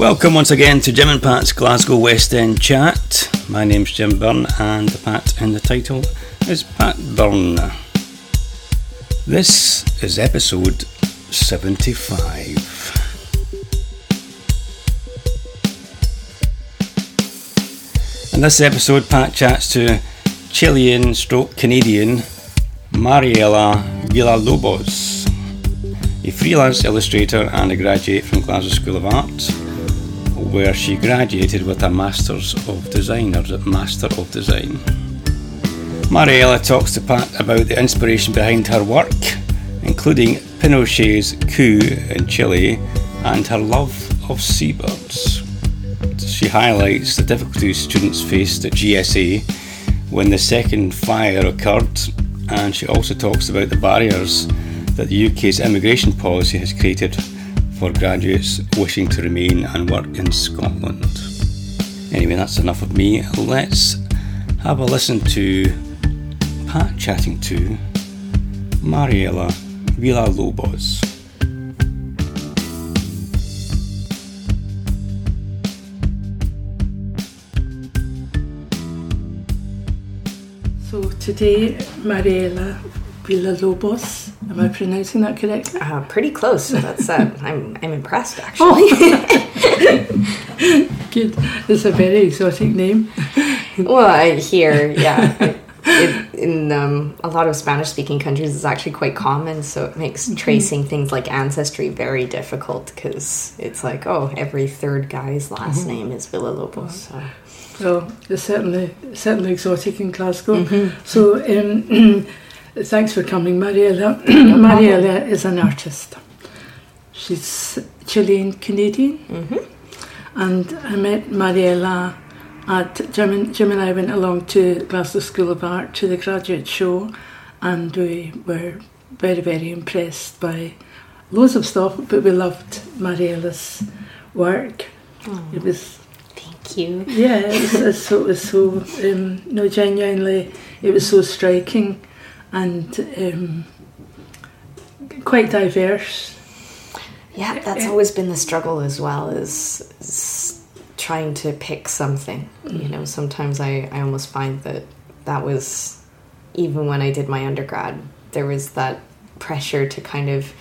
Welcome once again to Jim and Pat's Glasgow West End chat. My name's Jim Byrne, and the Pat in the title is Pat Byrne. This is episode 75. In this episode, Pat chats to Chilean stroke Canadian Mariella Villalobos, a freelance illustrator and a graduate from Glasgow School of Art where she graduated with a Masters of Design or Master of Design. Mariella talks to Pat about the inspiration behind her work, including Pinochet's coup in Chile and her love of seabirds. She highlights the difficulties students faced at GSA when the second fire occurred, and she also talks about the barriers that the UK's immigration policy has created for graduates wishing to remain and work in Scotland. Anyway, that's enough of me. Let's have a listen to Pat chatting to Mariella Villalobos. So today, Mariella Villalobos Am I pronouncing that correctly? Uh, pretty close. That's uh, I'm I'm impressed actually. Good. It's a very exotic name. well, I hear yeah. It, in um, a lot of Spanish-speaking countries, it's actually quite common, so it makes mm-hmm. tracing things like ancestry very difficult because it's like, oh, every third guy's last mm-hmm. name is Villalobos. So. Well, it's certainly certainly exotic in Glasgow. Mm-hmm. So. Um, Thanks for coming, Mariella. No Mariella is an artist. She's Chilean Canadian. Mm-hmm. And I met Mariella at Jim and, Jim and I went along to Glasgow School of Art to the graduate show, and we were very, very impressed by loads of stuff, but we loved Mariella's work. Oh, it was. Thank you. Yeah, it was, so, it was so, um, no, genuinely, it was so striking and um, quite diverse. Yeah, that's always been the struggle as well. Is, is trying to pick something. Mm. You know, sometimes I I almost find that that was even when I did my undergrad, there was that pressure to kind of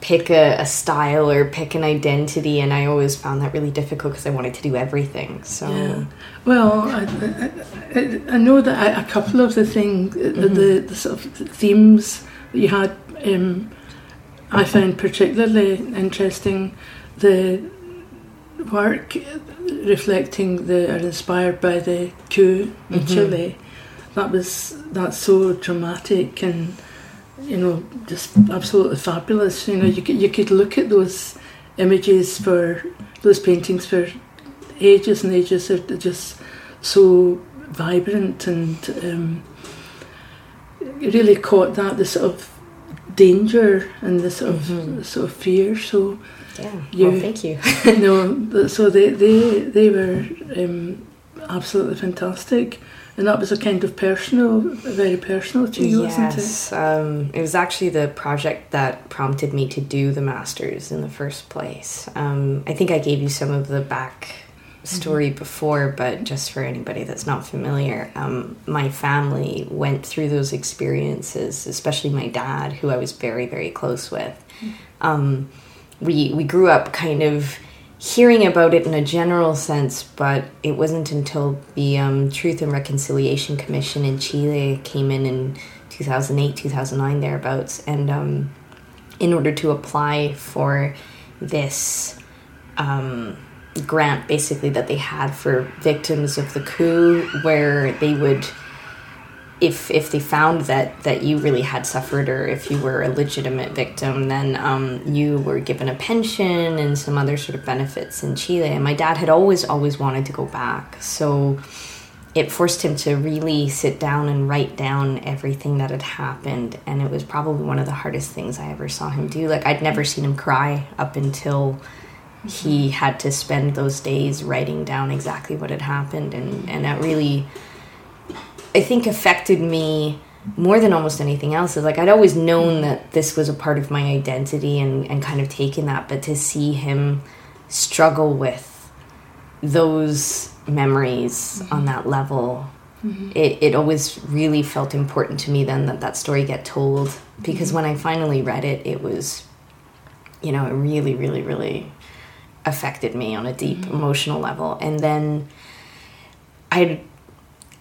pick a, a, style or pick an identity and i always found that really difficult because i wanted to do everything so yeah. well I, I, I, know that a couple of the things mm-hmm. the, the, the, sort of themes that you had um, i found particularly interesting the work reflecting the or inspired by the coup in mm-hmm. chile that was that's so dramatic and you know, just absolutely fabulous. You know, you could, you could look at those images for those paintings for ages and ages. They're, just so vibrant and um, really caught that the sort of danger and the sort mm-hmm. of sort of fear. So yeah, you, well, thank you. you know, so they they they were um, absolutely fantastic. And that was a kind of personal, very personal to you, yes, wasn't it? Um, it was actually the project that prompted me to do the masters in the first place. Um, I think I gave you some of the back story mm-hmm. before, but just for anybody that's not familiar, um, my family went through those experiences, especially my dad, who I was very, very close with. Mm-hmm. Um, we we grew up kind of hearing about it in a general sense, but it wasn't until the um, Truth and Reconciliation Commission in Chile came in in 2008, 2009, thereabouts. And um, in order to apply for this um, grant, basically, that they had for victims of the coup, where they would if if they found that that you really had suffered or if you were a legitimate victim then um, you were given a pension and some other sort of benefits in chile. And my dad had always always wanted to go back. So it forced him to really sit down and write down everything that had happened. And it was probably one of the hardest things i ever saw him do. Like i'd never seen him cry up until he had to spend those days writing down exactly what had happened. And and that really I think affected me more than almost anything else is like I'd always known that this was a part of my identity and, and kind of taken that, but to see him struggle with those memories Mm-hmm. on that level it, it always really felt important to me then that that story get told Mm-hmm. because when i finally read it it was you know it really really really affected me on a deep Mm-hmm. emotional level and then i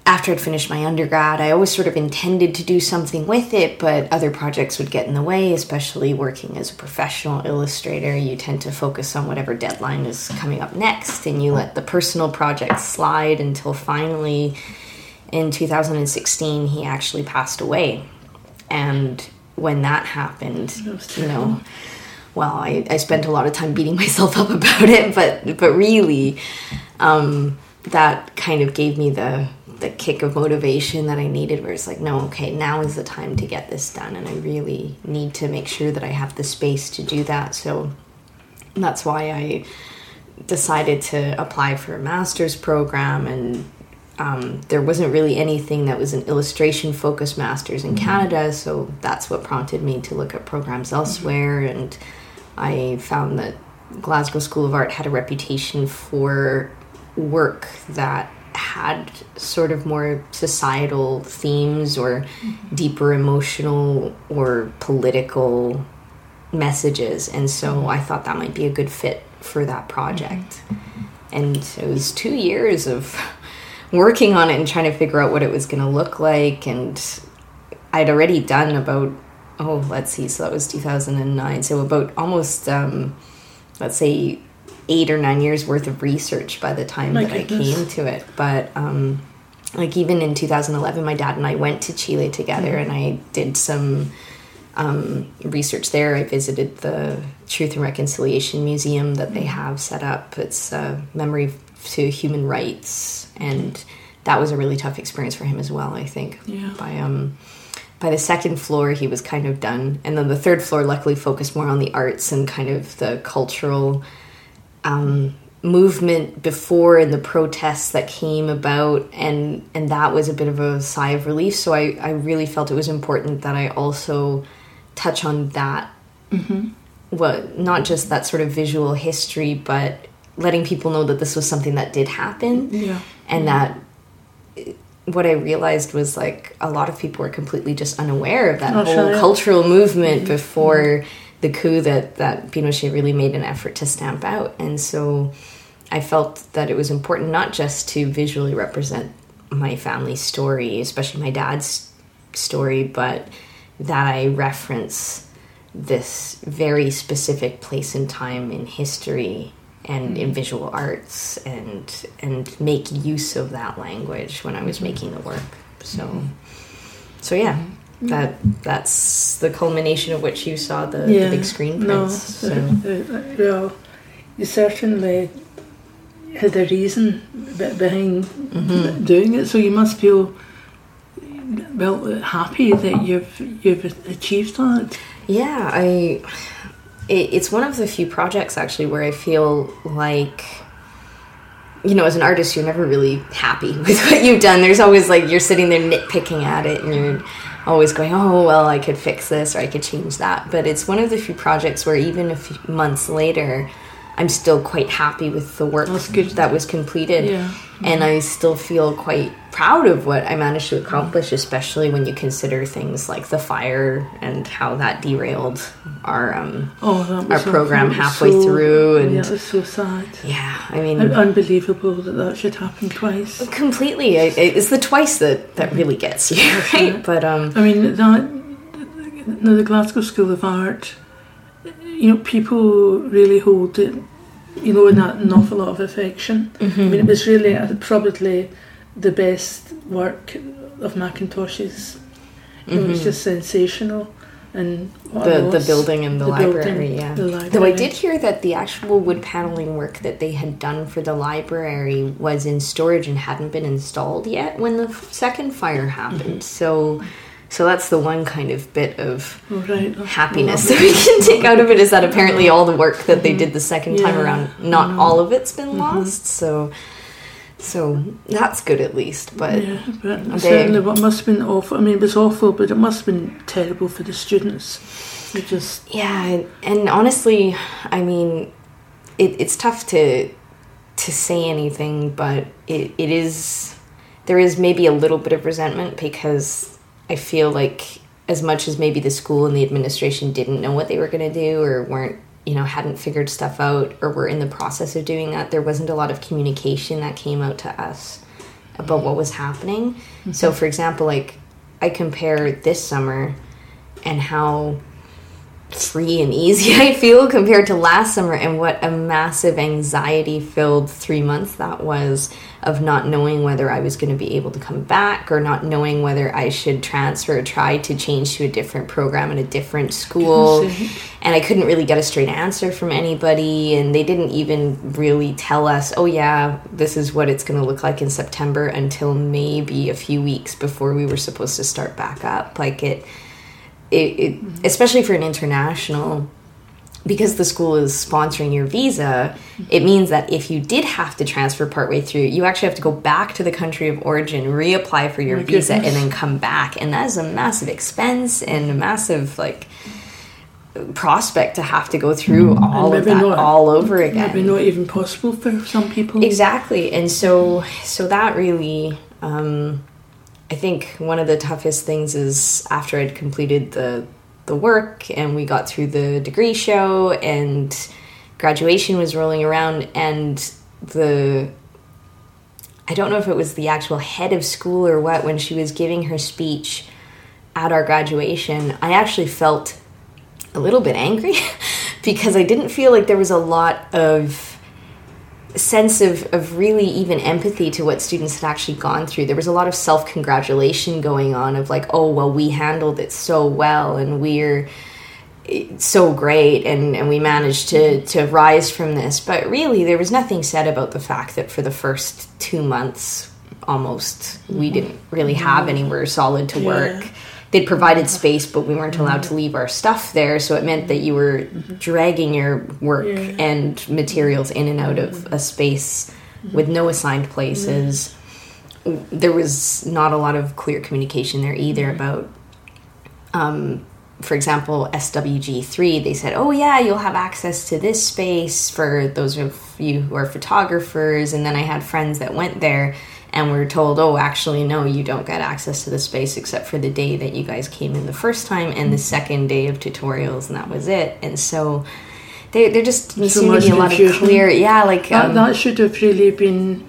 after I'd finished my undergrad, I always sort of intended to do something with it, but other projects would get in the way, especially working as a professional illustrator. You tend to focus on whatever deadline is coming up next, and you let the personal projects slide until finally in 2016 he actually passed away. And when that happened, was you know, well, I, I spent a lot of time beating myself up about it, but but really, um, that kind of gave me the the kick of motivation that I needed. Where it's like, no, okay, now is the time to get this done, and I really need to make sure that I have the space to do that. So that's why I decided to apply for a master's program and um, there wasn't really anything that was an illustration focused master's in Canada, so that's what prompted me to look at programs elsewhere. And I found that Glasgow School of Art had a reputation for work that had sort of more societal themes or mm-hmm. deeper emotional or political messages. And so mm-hmm. I thought that might be a good fit for that project. Mm-hmm. And it was two years of working on it and trying to figure out what it was going to look like. And I'd already done about, oh, let's see, so that was 2009. So about almost, um, let's say, eight or nine years worth of research by the time My that I came to it. But, um, like, even in 2011, my dad and I went to Chile together and I did some um, research there. I visited the Truth and Reconciliation Museum that they have set up. It's a memory to human rights, and that was a really tough experience for him as well. I think. Yeah. By um, by the second floor, he was kind of done, and then the third floor, luckily, focused more on the arts and kind of the cultural um, movement before and the protests that came about and and that was a bit of a sigh of relief. So i i really felt it was important that i also touch on that. What not just that sort of visual history but letting people know that this was something that did happen Yeah. and that what I realized was like a lot of people were completely just unaware of that Oh, whole sure, cultural movement before the coup that that Pinochet really made an effort to stamp out, and so I felt that it was important not just to visually represent my family's story, especially my dad's story, but that I reference this very specific place and time in history and in mm-hmm. visual arts and and make use of that language when I was mm-hmm. making the work. So mm-hmm. so yeah. That that's the culmination of which you saw the, the big screen No, prints. So. uh, uh, well, you certainly had a reason behind Mm-hmm. doing it, so you must feel well happy that you've you've achieved that. Yeah, I. It, it's one of the few projects actually where I feel like, you know, as an artist, you're never really happy with what you've done. There's always like you're sitting there nitpicking at it, and you're always going, "Oh, well, I could fix this or I could change that." But it's one of the few projects where even a few months later, I'm still quite happy with the work that was completed, Yeah. And I still feel quite proud of what I managed to accomplish, especially when you consider things like the fire and how that derailed our um Oh, Our program halfway so- through and- yeah, it was so sad. yeah i mean Un- Unbelievable that that should happen twice. completely it's the twice that that really gets you right but um I mean that no, the Glasgow School of Art. You know, people really hold it. You know, in that an awful lot of affection. I mean, it was really uh, probably the best work of Mackintosh's. It was just sensational, and the the building and the, The library building, yeah. the though i did hear that the actual wood paneling work that they had done for the library was in storage and hadn't been installed yet when the second fire happened. So so that's the one kind of bit of Oh, right. Oh, happiness that we can take out of it is that apparently all the work that they did the second time around, not I all of it's been mm-hmm. lost. So, so that's good at least. But Yeah, but They- certainly what must have been awful. I mean, it was awful, but it must have been terrible for the students. It just yeah, and, and honestly, I mean, it, it's tough to to say anything, but it, it is there is maybe a little bit of resentment because I feel like as much as maybe the school and the administration didn't know what they were going to do or weren't you know hadn't figured stuff out or were in the process of doing that there wasn't a lot of communication that came out to us about what was happening mm-hmm. so for example like i compare this summer and how free and easy I feel compared to last summer and what a massive anxiety filled three months that was of not knowing whether I was going to be able to come back or not knowing whether I should transfer or try to change to a different program in a different school. And I couldn't really get a straight answer from anybody. And they didn't even really tell us, oh, yeah, this is what it's going to look like in September until maybe a few weeks before we were supposed to start back up. Like it it, it, mm-hmm. especially for an international because the school is sponsoring your visa, it means that if you did have to transfer partway through, you actually have to go back to the country of origin, reapply for your oh visa, goodness. and then come back. And that is a massive expense and a massive like prospect to have to go through mm. all of that not, all over again. Maybe not even possible for some people. Exactly, and so so that really. Um, I think one of the toughest things is after I'd completed the the work and we got through the degree show and graduation was rolling around and the I don't know if it was the actual head of school or what when she was giving her speech at our graduation, I actually felt a little bit angry because I didn't feel like there was a lot of sense of, of really even empathy to what students had actually gone through. There was a lot of self congratulation going on of like, oh, well, we handled it so well and we're so great and, and we managed to, to rise from this. But really, there was nothing said about the fact that for the first two months, almost, we mm-hmm. didn't really have mm-hmm. anywhere solid to work. Yeah they'd provided space, but we weren't allowed to mm-hmm. leave our stuff there. So it meant that you were mm-hmm. dragging your work yeah. and materials in and out of a space mm-hmm. with no assigned places. There was not a lot of clear communication there either about, um, for example, SWG3. They said, oh, yeah, you'll have access to this space for those of you who are photographers. And then I had friends that went there and we're told, oh, actually, no, you don't get access to the space except for the day that you guys came in the first time and the second day of tutorials, and that was it. And so there, there just so seem to be a lot of clear, yeah, like that, um, that should have really been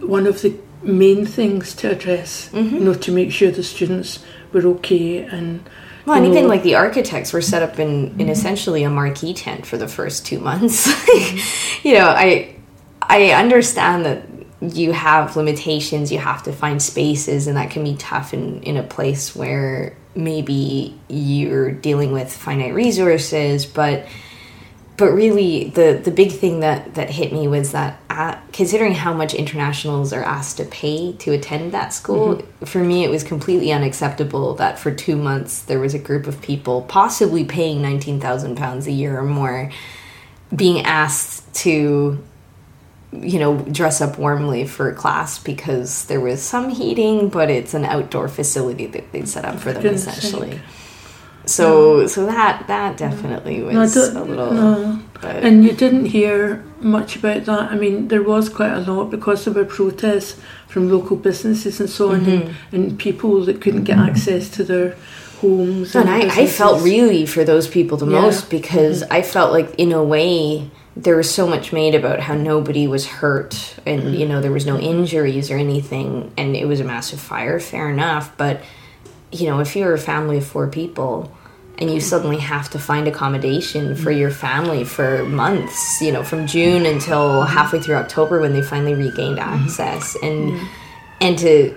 one of the main things to address, mm-hmm. you know, to make sure the students were okay and. Well, and even like the architects were set up in, in essentially a marquee tent for the first two months. you know, I I understand that you have limitations, you have to find spaces, and that can be tough in, in a place where maybe you're dealing with finite resources, but but really the the big thing that that hit me was that at, considering how much internationals are asked to pay to attend that school mm-hmm. for me it was completely unacceptable that for 2 months there was a group of people possibly paying 19,000 pounds a year or more being asked to you know, dress up warmly for class because there was some heating, but it's an outdoor facility that they set up for them essentially. So, so that that definitely was no, a little. No. And you didn't hear much about that. I mean, there was quite a lot because there were protests from local businesses and so on, mm-hmm. and, and, people that couldn't get access to their homes. And, and I, I, felt really for those people the yeah. most because mm-hmm. I felt like, in a way, there was so much made about how nobody was hurt and you mm. know there was no injuries or anything and it was a massive fire fair enough but you know if you're a family of four people and you mm. suddenly have to find accommodation for mm. your family for months you know from june until halfway through october when they finally regained mm-hmm. access and and to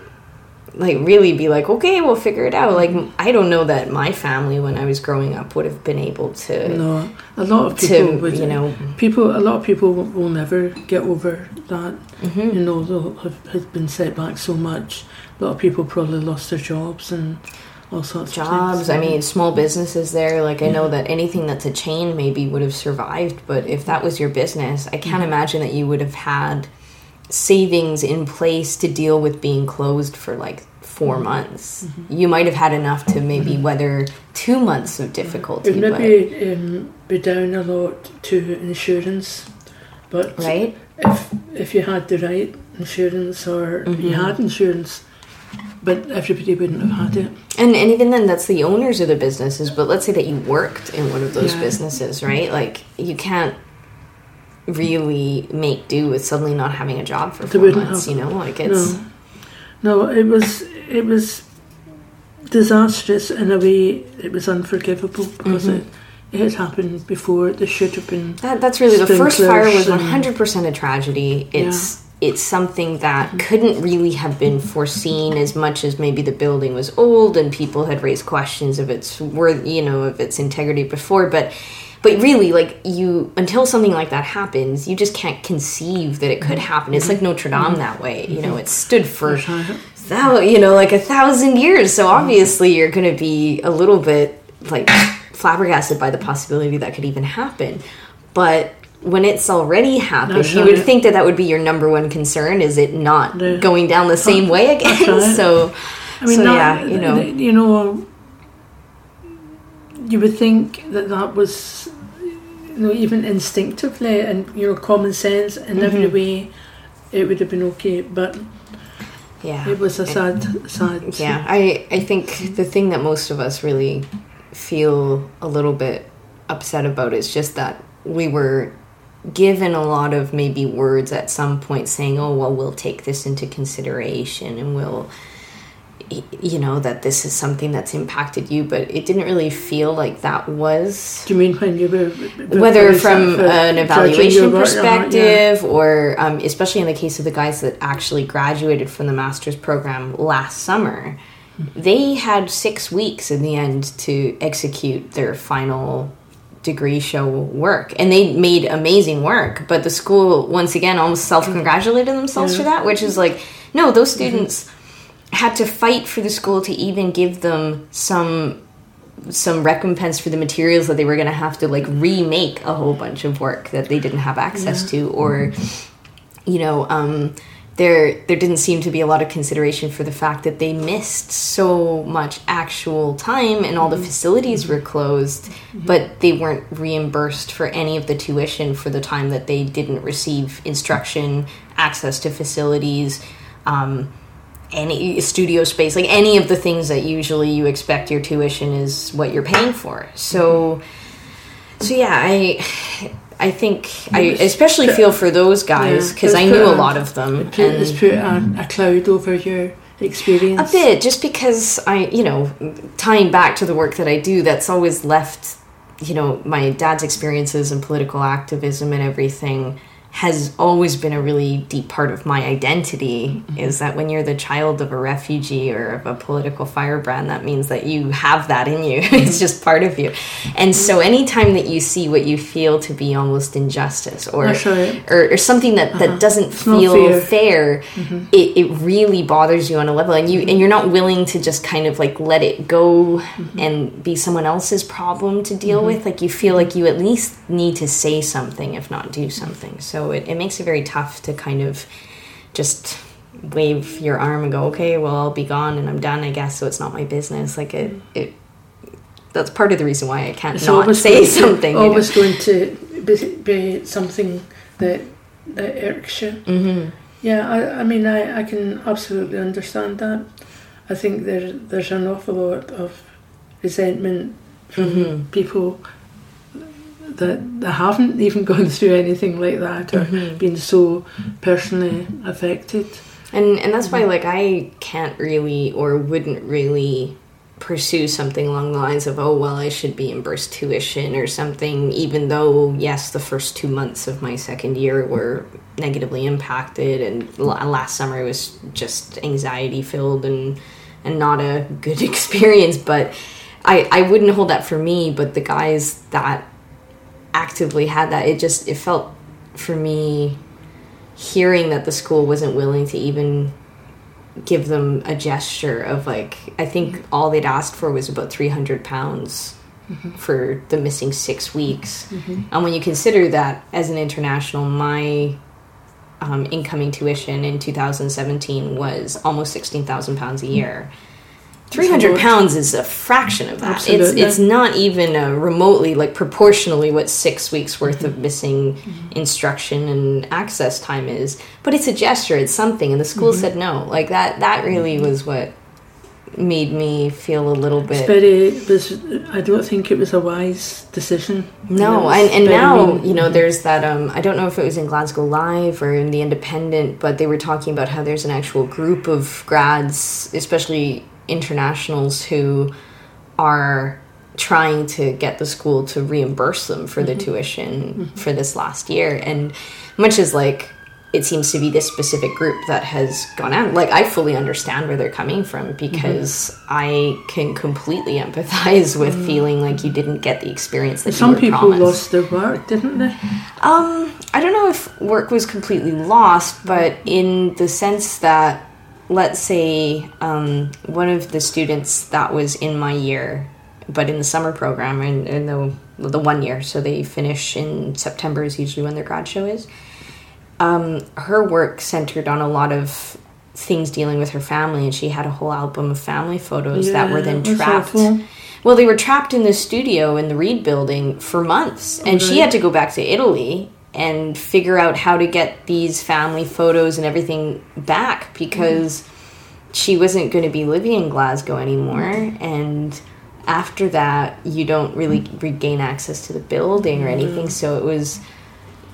like really be like okay we'll figure it out. Like i don't know that my family when i was growing up would have been able to no a lot of people to, would, you know. People a lot of people will never get over that. Mm-hmm. you know they have, have been set back so much. A lot of people probably lost their jobs and all sorts jobs i mean small businesses there like i know that anything that's a chain maybe would have survived but if that was your business i can't imagine that you would have had savings in place to deal with being closed for like four mm-hmm. months. Mm-hmm. You might have had enough to maybe mm-hmm. weather two months of difficulty. It maybe um, be down a lot to insurance But right? if if you had the right insurance or you Mhm. had insurance, but everybody wouldn't have had it. And and even then, that's the owners of the businesses. But let's say that you worked in one of those Yeah. businesses, right? Like you can't really make do with suddenly not having a job for four months. have. You know, like it's No, no, it was it was disastrous in a way. It was unforgivable because Mhm. it it had happened before. There should have been. that, that's really the first fire was one hundred percent a tragedy. It's it's something that couldn't really have been foreseen as much as maybe the building was old and people had raised questions of its worth, you know, of its integrity before, but. But really, like you, until something like that happens, you just can't conceive that it could mm-hmm. happen. It's like mm-hmm. Notre Dame that way, you mm-hmm. know. It stood for thou you know like a thousand years. So obviously you're going to be a little bit like flabbergasted by the possibility that could even happen. But when it's already happened you would right. think that that would be your number one concern. Is it not going down the same way again? so I mean, so that, yeah you know. you know, you would think that that was, you know, even instinctively and you know, common sense in every Mhm. way, it would have been okay. But yeah it was a sad, sad. Yeah, I, I think the thing that most of us really feel a little bit upset about is just that we were given a lot of maybe words at some point saying, oh, well, we'll take this into consideration and we'll, you know, that this is something that's impacted you, but it didn't really feel like that was Do you mean when you were whether from an evaluation work? Uh-huh, yeah. perspective or um, especially in the case of the guys that actually graduated from the master's program last summer they had six weeks in the end to execute their final degree show work and they made amazing work but the school once again almost self-congratulated themselves for that which is like no those students had to fight for the school to even give them some some recompense for the materials that they were going to have to like remake a whole bunch of work that they didn't have access to or you know um there there didn't seem to be a lot of consideration for the fact that they missed so much actual time and all the facilities were closed but they weren't reimbursed for any of the tuition for the time that they didn't receive instruction access to facilities um, any studio space like any of the things that usually you expect your tuition is what you're paying for. So so yeah i i think i especially feel for those guys Yeah, because i knew a lot of them put, it's put a, a cloud over your experience. a bit just because i you know tying back to the work that i do that's always left you know my dad's experiences and political activism and everything has always been a really deep part of my identity is that when you're the child of a refugee or of a political firebrand that means that you have that in you. It's just part of you. And so anytime that you see what you feel to be almost injustice or or, or something that, that doesn't feel fair. fair, it, it really bothers you on a level and you and you're not willing to just kind of like let it go and be someone else's problem to deal with. Like you feel like you at least need to say something if not do something. So it, it makes it very tough to kind of just wave your arm and go okay well i'll be gone and i'm done i guess so it's not my business like it it that's part of the reason why i can't It's not say something you know? Always going to be, be something that that irks you. Mhm. Yeah, I, I mean, I, I can absolutely understand that. I think there there's an awful lot of resentment from Mhm. people that, that haven't even gone through anything like that or Mhm. been so personally affected. And and that's why like I can't really or wouldn't really pursue something along the lines of oh well I should be in reimbursed tuition or something even though yes the first 2 months of my second year were negatively impacted and last summer was just anxiety filled and and not a good experience but I I wouldn't hold that for me but the guys that actively had that. It just it felt for me hearing that the school wasn't willing to even give them a gesture of like I think mm-hmm. all they'd asked for was about 300 pounds mm-hmm. for the missing 6 weeks. Mm-hmm. And when you consider that as an international my um, incoming tuition in 2017 was almost 16,000 pounds a year. Three hundred pounds is a fraction of that. Absolutely. It's it's not even uh, remotely like proportionally what six weeks worth of mm-hmm. missing mm-hmm. instruction and access time is. But it's a gesture. It's something, and the school mm-hmm. said no. Like that. That really was what made me feel a little It's bit. very. It was. I don't think it was a wise decision. No, and, and now mean. you know there's that. Um, I don't know if it was in Glasgow Live or in the Independent, but they were talking about how there's an actual group of grads, especially internationals, who are trying to get the school to reimburse them for the mm-hmm. tuition mm-hmm. for this last year, and much as like it seems to be this specific group that has gone out. Like I fully understand where they're coming from because mm-hmm. I can completely empathize with mm. feeling like you didn't get the experience that Some people promised. lost their work, didn't they? Um, I don't know if work was completely lost, but in the sense that, let's say, um, one of the students that was in my year, but in the summer program, and in, the the one year, so they finish in September is usually when their grad show is. Um, her work centered on a lot of things dealing with her family, and she had a whole album of family photos that were then Yeah, that's trapped. Well, they were trapped in the studio in the Reid building for months, and she had to go back to Italy and figure out how to get these family photos and everything back because she wasn't going to be living in Glasgow anymore. And after that, you don't really regain access to the building or anything. Mm-hmm. So it was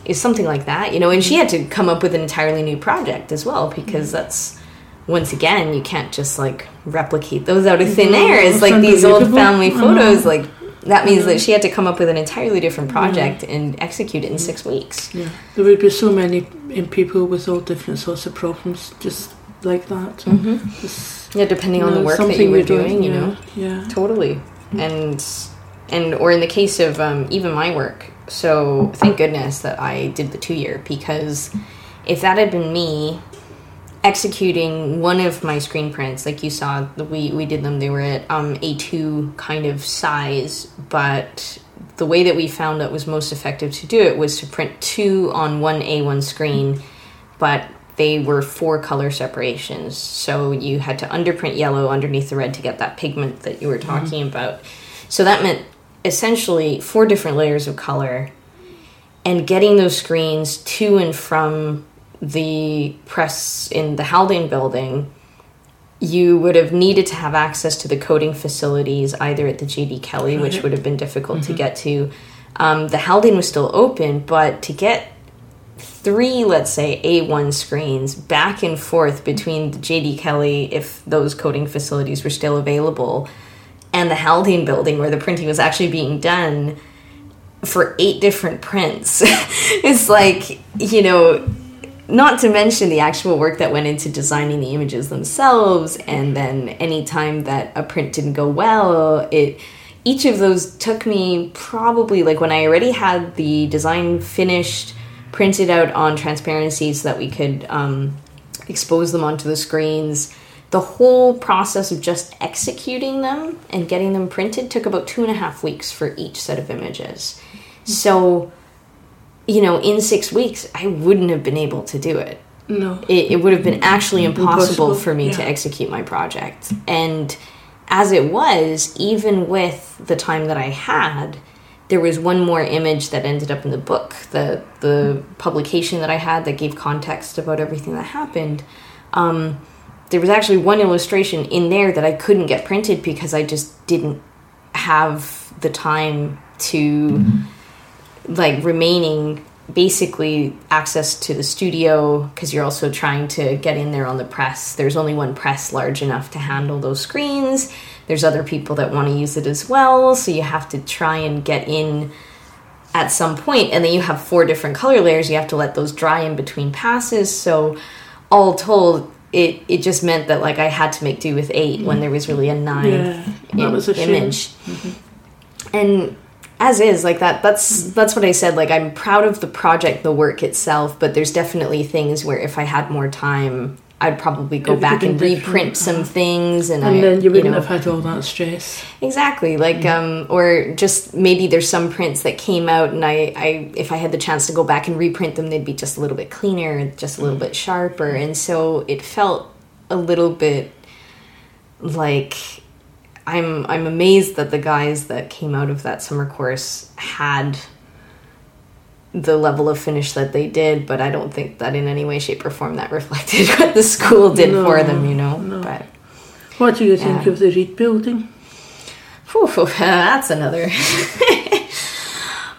is something like that, you know. And she had to come up with an entirely new project as well because mm-hmm. that's once again you can't just like replicate those out of thin mm-hmm. air. It's like these old family photos, like that means that mm-hmm. she had to come up with an entirely different mm-hmm. project and execute it in six weeks. Yeah, there would be so many in people with all different sorts of problems, just like that. Mm-hmm. Just, Yeah, depending on you the work that you were you're doing, you yeah, know. Yeah. Totally. And and or in the case of um, even my work. So thank goodness that I did the two year because if that had been me executing one of my screen prints, like you saw, we we did them. They were at um, A2 kind of size, but the way that we found that was most effective to do it was to print two on one A1 screen, but they were four color separations. So you had to underprint yellow underneath the red to get that pigment that you were talking about. So that meant essentially four different layers of color and getting those screens to and from the press in the Haldane building, you would have needed to have access to the coating facilities either at the JD Kelly, which would have been difficult to get to. Um, the Haldane was still open, but to get three, let's say, A1 screens back and forth between the JD Kelly, if those coating facilities were still available, and the Haldane building where the printing was actually being done for eight different prints. it's like, you know, not to mention the actual work that went into designing the images themselves and then any time that a print didn't go well, it each of those took me probably like when I already had the design finished, printed out on transparency so that we could um, expose them onto the screens. The whole process of just executing them and getting them printed took about two and a half weeks for each set of images. So, you know, in six weeks, I wouldn't have been able to do it. No. It, it would have been actually impossible, Impossible, for me to execute my project. And as it was, even with the time that I had, there was one more image that ended up in the book, the the publication that I had that gave context about everything that happened. Um, there was actually one illustration in there that I couldn't get printed because I just didn't have the time to like remaining basically access to the studio because you're also trying to get in there on the press. There's only one press large enough to handle those screens. There's other people that want to use it as well, so you have to try and get in at some point and then you have four different color layers. You have to let those dry in between passes. So all told it it just meant that like I had to make do with 8 when mm-hmm. there was really a 9 Yeah, that im- was a shame. image. Mm-hmm. And as is like that that's that's what I said like I'm proud of the project the work itself but there's definitely things where if I had more time I'd probably go back and different, reprint some things and, And I, then you wouldn't know, have had all that stress. Exactly. Like um or just maybe there's some prints that came out and I I if I had the chance to go back and reprint them they'd be just a little bit cleaner, just a little bit sharper and so it felt a little bit like I'm I'm amazed that the guys that came out of that summer course had the level of finish that they did, but I don't think that in any way, shape, or form that reflected what the school did No, for them. You know, no. but. What do you think of the Reid building? Whew, whew, that's another.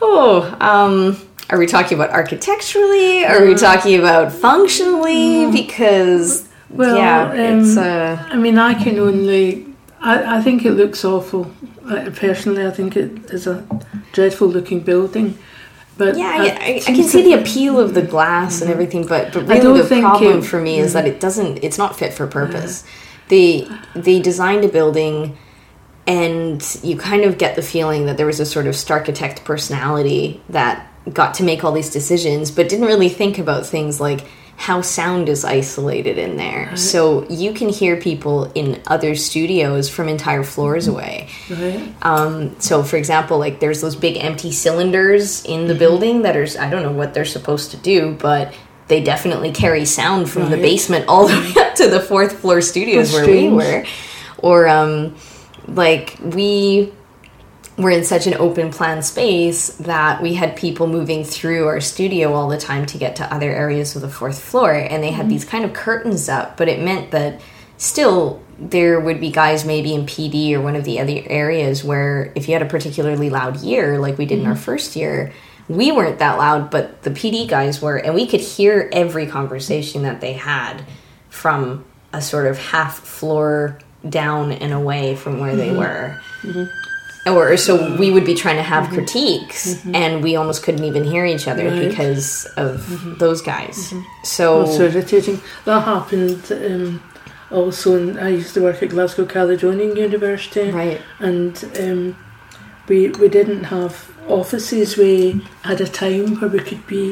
oh, um, are we talking about architecturally? Are we talking about functionally? Because Well, yeah, it's um, uh, I mean, I can only. I, I think it looks awful. I, personally, I think it is a dreadful looking building. But yeah. I, I, I can see the appeal of the glass and mm-hmm. everything, but but really the problem it- for me is that mm-hmm. it doesn't. It's not fit for purpose. They they designed a building. And you kind of get the feeling that there was a sort of architect personality that got to make all these decisions, but didn't really think about things like how sound is isolated in there. So you can hear people in other studios from entire floors away. Right. Um, so, for example, like there's those big empty cylinders in Mm-hmm. the building that are, I don't know what they're supposed to do, but they definitely carry sound from the basement all the way up to the fourth floor studios That's where we were. Or, um, like, we were in such an open plan space that we had people moving through our studio all the time to get to other areas of the fourth floor and they had mm-hmm. these kind of curtains up but it meant that still there would be guys maybe in PD or one of the other areas where if you had a particularly loud year like we did in our mm-hmm. first year we weren't that loud but the PD guys were and we could hear every conversation that they had from a sort of half floor down and away from where they mm-hmm. were or so we would be trying to have critiques and we almost couldn't even hear each other Right. because of those guys so That's irritating. That happened um, also. In, I used to work at Glasgow Caledonian University, right and um, we we didn't have offices. We had a time where we could be,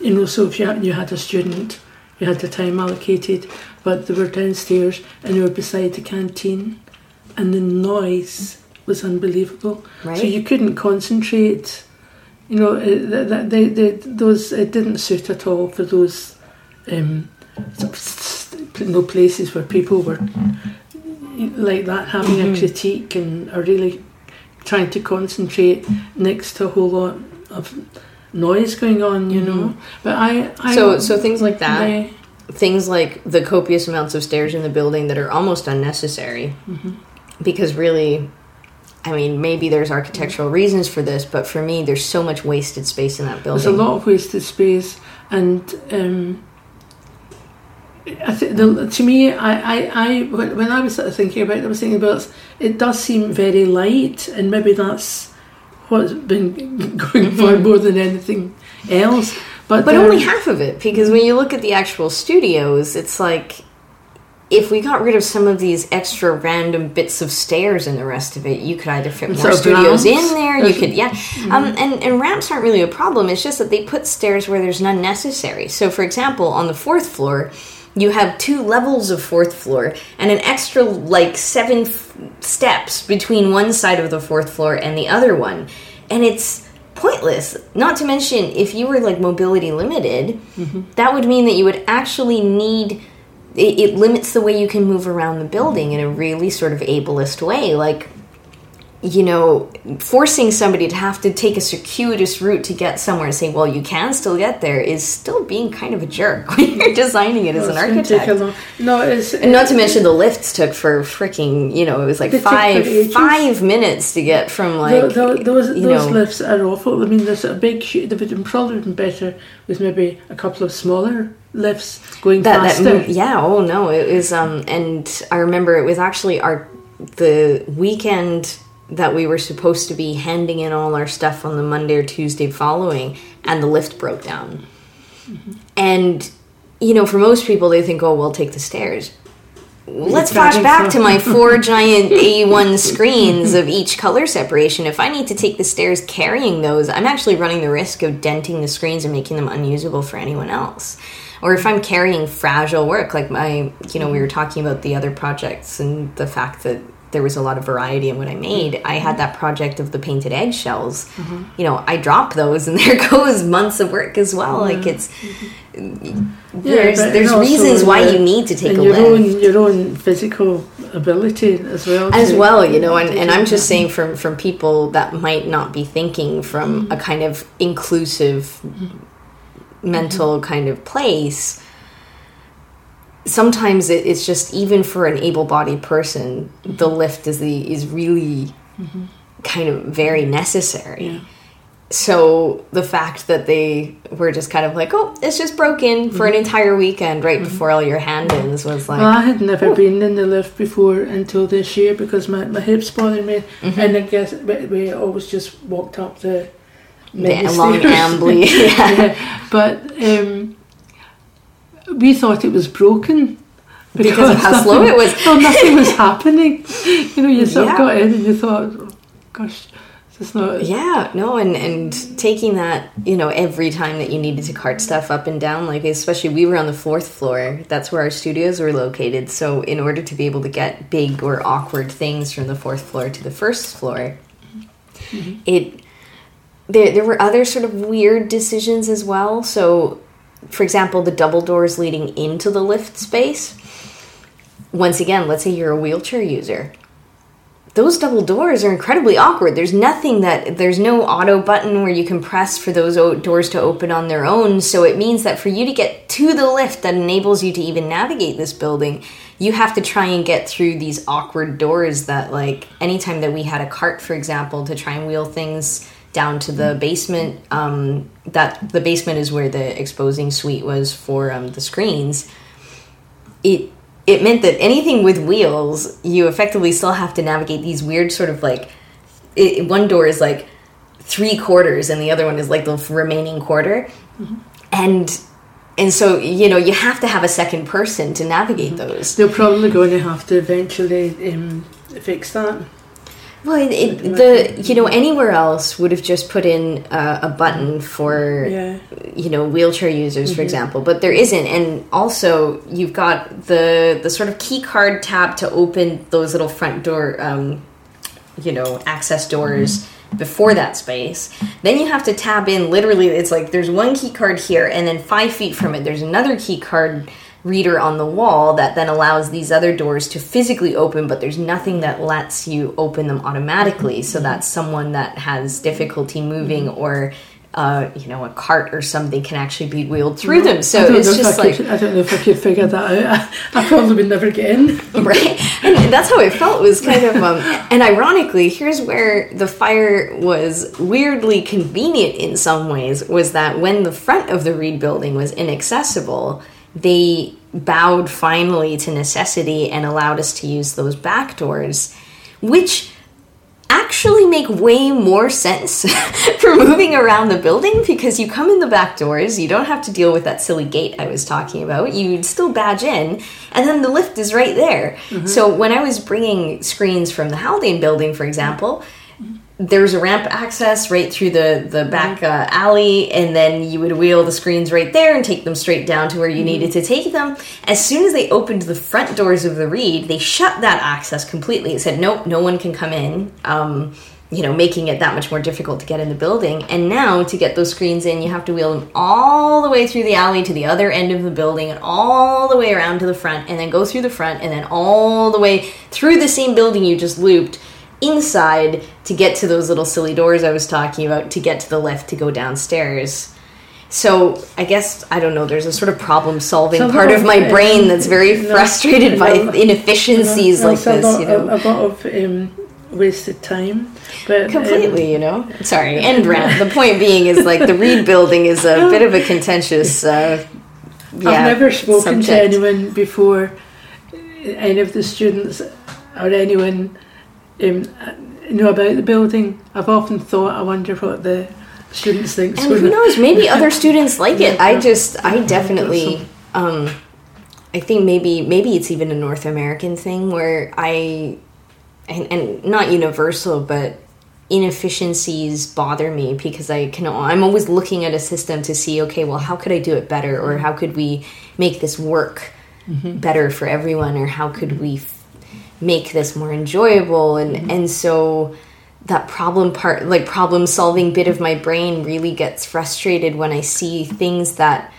you know. So if you had, you had a student, you had the time allocated, but they were downstairs and they were beside the canteen, and the noise was unbelievable. Right. So you couldn't concentrate. You know, uh, it, that, they, they, those it didn't suit at all for those, um, sort of s- s- you know, places where people were like that having a mm-hmm. critique and are really trying to concentrate next to a whole lot of noise going on. You know, mm-hmm. but I, I so so things like that I- things like the copious amounts of stairs in the building that are almost unnecessary mm-hmm. because really i mean maybe there's architectural reasons for this but for me there's so much wasted space in that building There's a lot of wasted space, and um, I think the, to me, I, I, I, when when I was sort of thinking about it, I was thinking about it does seem very light, and maybe that's what's been going for more than anything else. But, but only half of it because when you look at the actual studios it's like if we got rid of some of these extra random bits of stairs and the rest of it, you could either fit more of studios ramps? in there. You could, yeah. Um, and, and ramps aren't really a problem. It's just that they put stairs where there's none necessary. So, for example, on the fourth floor, you have two levels of fourth floor and an extra like seven f- steps between one side of the fourth floor and the other one. And it's pointless. Not to mention, if you were like mobility limited, that would mean that you would actually need it, it limits the way you can move around the building in a really sort of ableist way. Like, you know, forcing somebody to have to take a circuitous route to get somewhere and say, well, you can still get there is still being kind of a jerk when you're designing it as an It's take a architect. long- No, it's And not to mention the lifts took for freaking, you know, it was like five five minutes to get from like Tho- tho- those those know, lifts are awful. I mean, there's a big. They would have probably been better with maybe a couple of smaller lifts going that that faster. move, yeah oh no it was um and i remember it was actually our the weekend that we were supposed to be handing in all our stuff on the monday or tuesday following and the lift broke down and you know for most people they think oh we'll take the stairs let's flash back so. to my four giant A1 screens of each color separation. If I need to take the stairs carrying those, I'm actually running the risk of denting the screens and making them unusable for anyone else. Or if I'm carrying fragile work, like my, you know, we were talking about the other projects and the fact that there was a lot of variety in what I made. Mm-hmm. I had that project of the painted eggshells. Mm-hmm. You know, I drop those and there goes months of work as well. Like mm-hmm. it's there's but- there's and also reasons why your- you need to take a your lift. own your own physical ability as well. as to- well you know and, and i'm just saying from from people that might not be thinking from a kind of inclusive mental kind of place sometimes it, it's just even for an able-bodied person the lift is the is really kind of very necessary. Yeah. so the fact that they were just kind of like oh it's just broken for an entire weekend right before all your hand-ins was like Well, I had never been in the lift before until this year because my, my hips bothered me, Mm-hmm. and I guess we, we always just walked up the long ambly yeah. yeah, but um, we thought it was broken Because of how slow it was. Well, nothing was happening. You know, you sort Yeah. of got in and you thought, oh, "Gosh, is not." Yeah, no, and and taking that, you know, every time that you needed to cart stuff up and down, like especially we were on the fourth floor. That's where our studios were located. So in order to be able to get big or awkward things from the fourth floor to the first floor, mm-hmm. it there there were other sort of weird decisions as well. So, for example, the double doors leading into the lift space. Once again, let's say you're a wheelchair user those double doors are incredibly awkward. There's nothing that there's no auto button where you can press for those doors to open on their own. So it means that for you to get to the lift that enables you to even navigate this building, you have to try and get through these awkward doors that like anytime that we had a cart for example to try and wheel things down to the basement um, that the basement is where the exposing suite was for um, the screens. It it meant that anything with wheels, you effectively still have to navigate these weird sort of like it, one door is like three quarters and the other one is like the remaining quarter, and and so you know you have to have a second person to navigate those. They're probably going to have to eventually um, fix that. Well, it, it, the you know mm-hmm. anywhere else would have just put in a, a button for Yeah. you know wheelchair users for mm-hmm. example but there isn't. And also you've got the the sort of key card tab to open those little front door um, you know access doors mm-hmm. before that space. Then you have to tab in literally it's like there's one key card here and then five feet from it. There's another key card reader on the wall that then allows these other doors to physically open but there's nothing that lets you open them automatically. So that someone that has difficulty moving or uh, you know a cart or something can actually be wheeled through them. So it's just I like could, I don't know if I could figure that out. I, I probably would never get in. right. And that's how it felt. Was kind of um and ironically here's where the fire was weirdly convenient in some ways was that when the front of the Reid building was inaccessible they bowed finally to necessity and allowed us to use those back doors which actually make way more sense for moving around the building because you come in the back doors, you don't have to deal with that silly gate I was talking about. You'd still badge in, and then the lift is right there. Mm-hmm. So when I was bringing screens from the Haldane building, for example, there's a ramp access right through the the back uh, alley, and then you would wheel the screens right there and take them straight down to where you needed to take them. As soon as they opened the front doors of the Reid, they shut that access completely. It said, "Nope, no one can come in." Um, you know, making it that much more difficult to get in the building. And now to get those screens in, you have to wheel them all the way through the alley to the other end of the building and all the way around to the front and then go through the front and then all the way through the same building you just looped inside to get to those little silly doors I was talking about to get to the lift to go downstairs. So I guess I don't know. There's a sort of problem solving part of my um, brain that's very no, frustrated by no, inefficiencies no, like this. lot, You know, a, a lot of um, wasted time. But um, completely. You know, sorry. End rant. The point being is like the Reid building is a bit of a contentious. Uh, yeah, I've never spoken to anyone before, any of the students or anyone um, know about the building. I've often thought, I wonder what the students think. And who knows? Maybe other students like it. I just, I definitely, um, I think maybe, maybe it's even a North American thing where I, and, and not universal, but inefficiencies bother me because I can. I'm always looking at a system to see, okay, well, how could I do it better, or how could we make this work better for everyone, or how could we f- make this more enjoyable, and and so that problem part like problem solving bit of my brain really gets frustrated when i see things that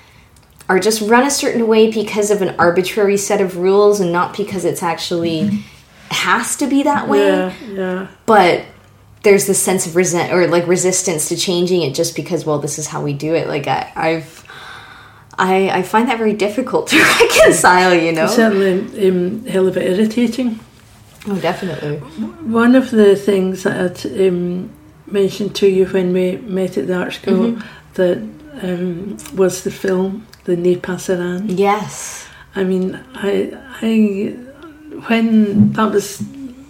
are just run a certain way because of an arbitrary set of rules and not because it's actually has to be that way. Yeah, yeah. but there's this sense of resent or like resistance to changing it just because well this is how we do it. Like I, i've I, I find that very difficult to reconcile you know? It's Certainly um, hell of it irritating. Oh definitely One of the things that I'd um, mentioned to you when we met at the art school Mm-hmm. that um, was the film, The Nae Pasaran. yes I mean, I, I, when that was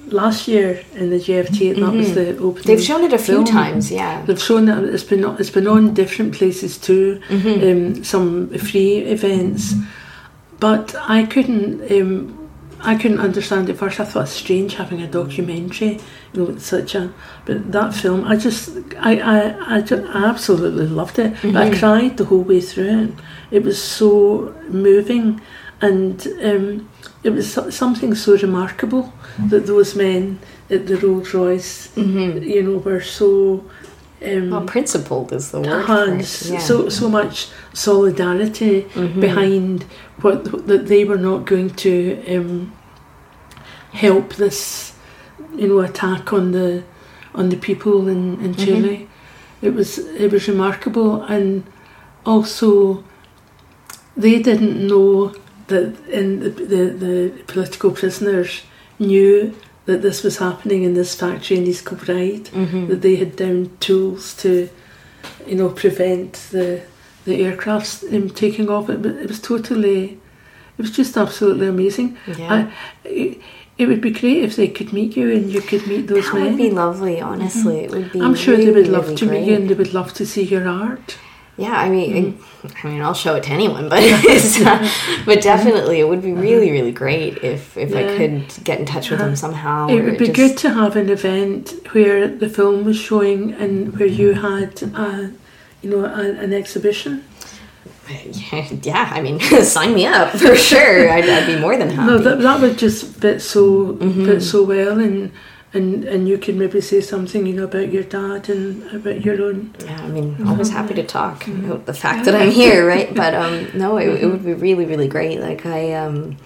last year in the GFT, that was the opening. Mm-hmm. they've shown it a few film. times yeah They've shown it. It's been it's been on different places too. Mm-hmm. Um, some free events, but I couldn't. Um, I couldn't understand at first. I thought it's strange having a documentary, you know, with such a. But that film, I just, I, I, I, ju- I absolutely loved it. But I mm-hmm. cried the whole way through it. It was so moving, and um, it was something so remarkable mm-hmm. that those men at the Rolls Royce, mm-hmm. you know, were so. Um, well principled is the word it. Yeah. so so much solidarity Mm-hmm. behind what that they were not going to um, help this you know attack on the on the people in, in Chile. It was it was remarkable and also they didn't know that in the, the, the political prisoners knew that this was happening in this factory in East Kilbride, that they had downed tools to, you know, prevent the the aircrafts um, taking off. It, it was totally, it was just absolutely amazing. Yeah. I, it, it would be great if they could meet you and you could meet those that men. would be lovely honestly it would be I'm sure they would love really to meet you and they would love to see your art. Yeah, I mean, Mm-hmm. I, I mean, I'll show it to anyone, but uh, but definitely, it would be really, really great if if I could get in touch with them somehow. It would be just- good to have an event where the film was showing and where you had, a, you know, a, an exhibition. Yeah, I mean, sign me up for sure. I'd, I'd be more than happy. No, that, that would just fit so Mm-hmm. fit so well, and and and you could maybe say something, you know, about your dad and about your own. yeah, I mean, always happy to talk about the fact that I'm here, right? But um, no, it, it would be really, really great. Like I um,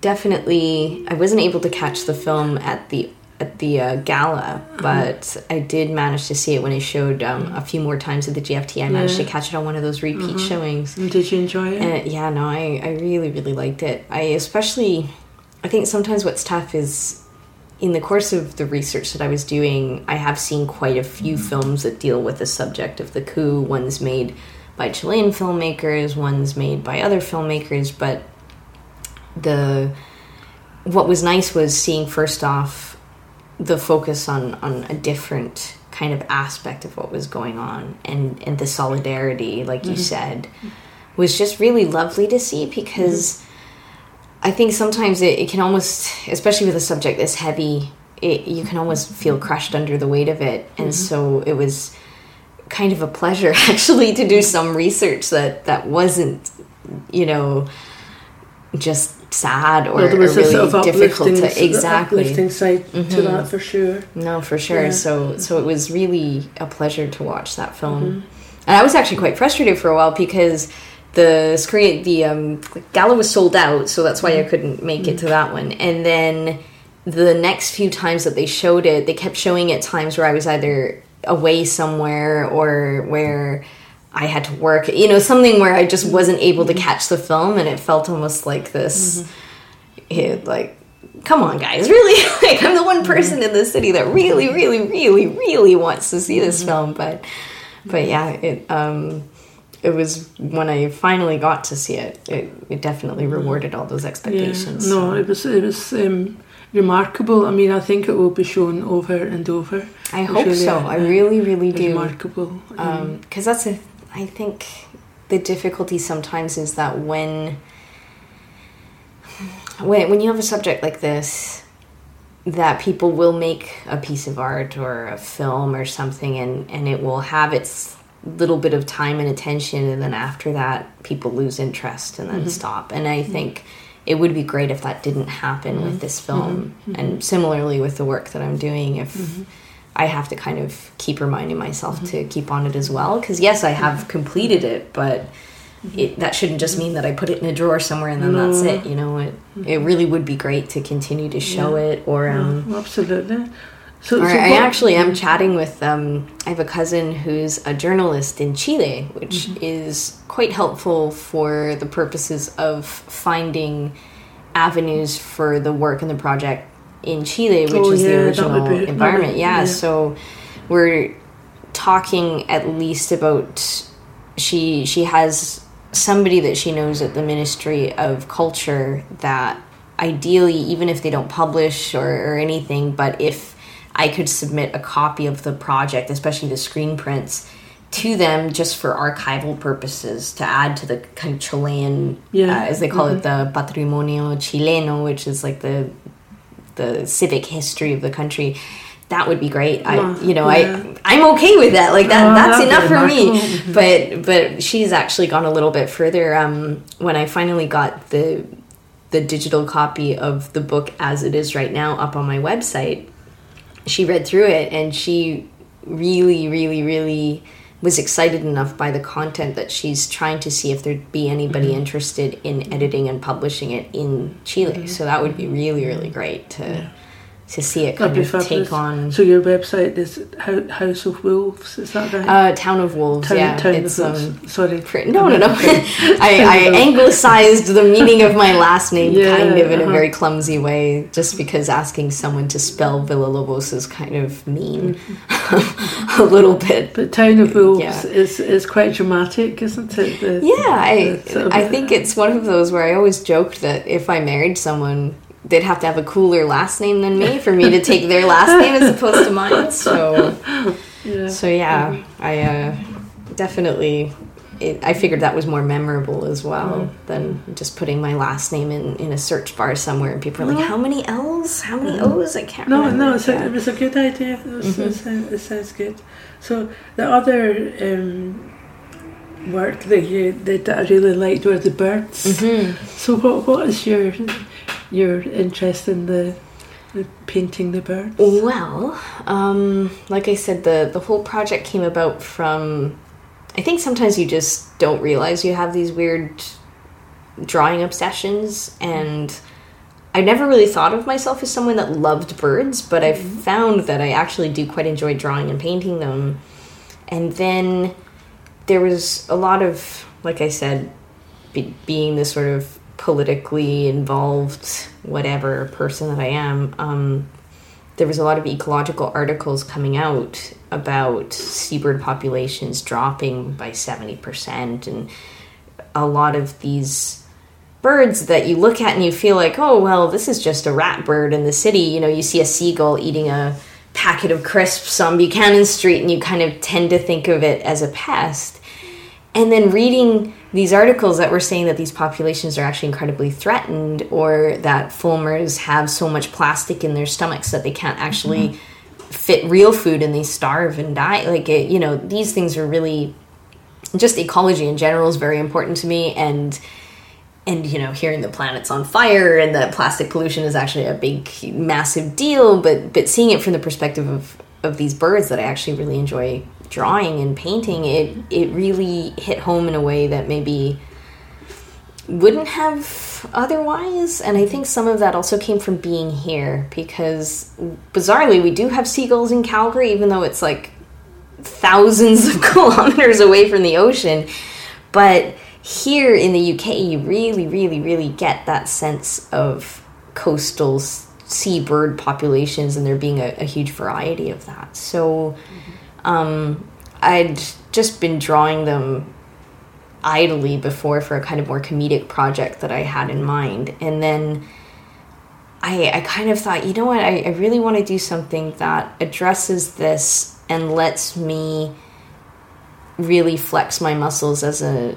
definitely, I wasn't able to catch the film at the at the uh, gala, but I did manage to see it when it showed um, a few more times at the GFT. I managed Yeah. to catch it on one of those repeat showings. Did you enjoy it? And yeah, no, I, I really, really liked it. I especially, I think sometimes what's tough is in the course of the research that I was doing, I have seen quite a few mm-hmm. films that deal with the subject of the coup. One's made by Chilean filmmakers, one's made by other filmmakers, but the what was nice was seeing first off the focus on on a different kind of aspect of what was going on and and the solidarity like you mm-hmm. said was just really lovely to see because mm-hmm. I think sometimes it, it can almost especially with a subject this heavy it, you can almost feel crushed under the weight of it and so it was kind of a pleasure actually to do some research that that wasn't you know just sad or, there was or really sort of difficult uplifting, to exactly Mm-hmm. side to that for sure. no, for sure. Yeah. So so it was really a pleasure to watch that film. Mm-hmm. And I was actually quite frustrated for a while because the screen the um gala was sold out, so that's why I mm-hmm. couldn't make it to mm-hmm. that one. And then the next few times that they showed it, they kept showing it times where I was either away somewhere or where I had to work, you know, something where I just mm-hmm. wasn't able to catch the film and it felt almost like this it, like come on guys really like i'm the one person in the city that really really really really wants to see this film but but yeah it um it was when i finally got to see it it, it definitely rewarded all those Yeah. expectations No, it was it was um, remarkable. I mean, I think it will be shown over and over. i It's hope really so a- i really really do Remarkable. Um, because that's a i think the difficulty sometimes is that when when when you have a subject like this that people will make a piece of art or a film or something and and it will have its little bit of time and attention and then after that people lose interest and then mm-hmm. stop. And i mm-hmm. think it would be great if that didn't happen with mm-hmm. this film. And similarly with the work that i'm doing if i have to kind of keep reminding myself to keep on it as well. Because yes i have completed it but it, that shouldn't just mean that I put it in a drawer somewhere and then No. that's it. You know, it it really would be great to continue to show Yeah. it. Or um, absolutely. So, or so I actually am chatting with um, I have a cousin who's a journalist in Chile, which Mm-hmm. is quite helpful for the purposes of finding avenues for the work and the project in Chile, which Oh, is yeah, the original be- environment. yeah, yeah. so we're talking at least about she she has somebody that she knows at the Ministry of Culture that ideally, even if they don't publish or, or anything, but if I could submit a copy of the project, especially the screen prints, to them just for archival purposes to add to the kind of Chilean, Yeah. uh, as they call it, the patrimonio chileno, which is like the the civic history of the country. That would be great. I, you know, yeah. I I'm okay with that. Like that. Oh, that's enough for me. remarkable. But but she's actually gone a little bit further. Um, when I finally got the the digital copy of the book as it is right now up on my website, she read through it and she really, really, really was excited enough by the content that she's trying to see if there'd be anybody Mm-hmm. interested in editing and publishing it in Chile. So that would be really, really great to to see it That'd kind of fabulous. take on. So your website is House of Wolves, is that right? Uh, Town of Wolves, Town, yeah. Town it's of um, Wolves. Sorry. Pr- No, no, no. I, I anglicized the meaning of my last name Yeah, kind of in a uh-huh. very clumsy way, just because asking someone to spell Villalobos is kind of mean a little bit. But Town of Wolves Yeah. is, is quite dramatic, isn't it? The- Yeah, I sort of- I think it's one of those where I always joked that if I married someone, they'd have to have a cooler last name than me for me to take their last name as opposed to mine. So yeah. so yeah, I uh, definitely. It, I figured that was more memorable as well than just putting my last name in, in a search bar somewhere and people are like, "How many L's? How many O's? I can't No, remember." no, it's a, it was a good idea. It, was, Mm-hmm. it, sounds, good. So the other um, work that you that I really liked were the birds. Mhm. So what what is your your interest in the, the painting the birds? Well, um, like I said, the the whole project came about from. I think sometimes you just don't realize you have these weird drawing obsessions, and I never really thought of myself as someone that loved birds, but I found that I actually do quite enjoy drawing and painting them. And then there was a lot of, like I said, be, being the sort of politically involved, whatever person that I am. Um, there was a lot of ecological articles coming out about seabird populations dropping by 70% and a lot of these birds that you look at and you feel like oh well this is just a rat bird in the city you know you see a seagull eating a packet of crisps on buchanan street and you kind of tend to think of it as a pest and then reading these articles that were saying that these populations are actually incredibly threatened or that fulmars have so much plastic in their stomachs that they can't actually mm-hmm. fit real food and they starve and die. Like it, you know these things are really just ecology in general is very important to me and and you know hearing the planet's on fire and that plastic pollution is actually a big massive deal but but seeing it from the perspective of of these birds that I actually really enjoy drawing and painting it it really hit home in a way that maybe wouldn't have otherwise and I think some of that also came from being here because bizarrely we do have seagulls in Calgary even though it's like thousands of kilometers away from the ocean but here in the UK, you really, really, really get that sense of coastal seabird populations, and there being a, a huge variety of that. So, um, I'd just been drawing them idly before for a kind of more comedic project that I had in mind, and then. I, I kind of thought, you know what, I, I really want to do something that addresses this and lets me really flex my muscles as a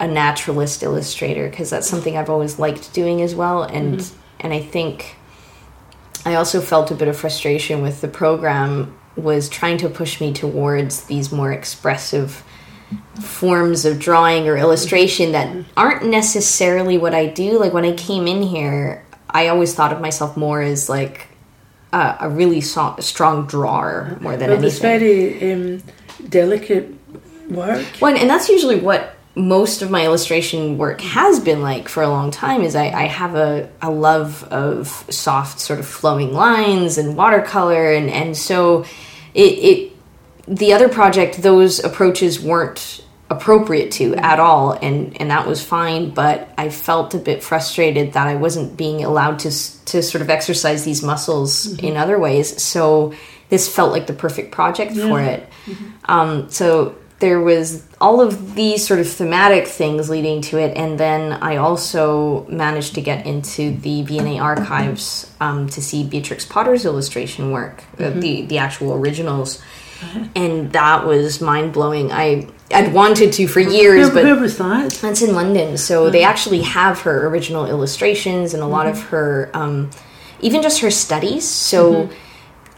a naturalist illustrator because that's something I've always liked doing as well. And and I think I also felt a bit of frustration with the program was trying to push me towards these more expressive forms of drawing or illustration that aren't necessarily what I do like when I came in here I always thought of myself more as like a, a really so- strong drawer more than Well, it's anything very um, delicate work. Well, and that's usually what most of my illustration work has been like for a long time is I, I have a, a love of soft sort of flowing lines and watercolor and, and so it, it the other project those approaches weren't appropriate to at all and and that was fine but I felt a bit frustrated that I wasn't being allowed to to sort of exercise these muscles mm-hmm. in other ways so this felt like the perfect project yeah. for it mm-hmm. um, so there was all of these sort of thematic things leading to it, and then I also managed to get into the V&A archives um, to see Beatrix Potter's illustration work, uh, mm-hmm. the the actual originals, uh-huh. and that was mind blowing. I I'd wanted to for years, where, but where was that? That's in London. So uh-huh. they actually have her original illustrations and a lot mm-hmm. of her, um, even just her studies. So. Mm-hmm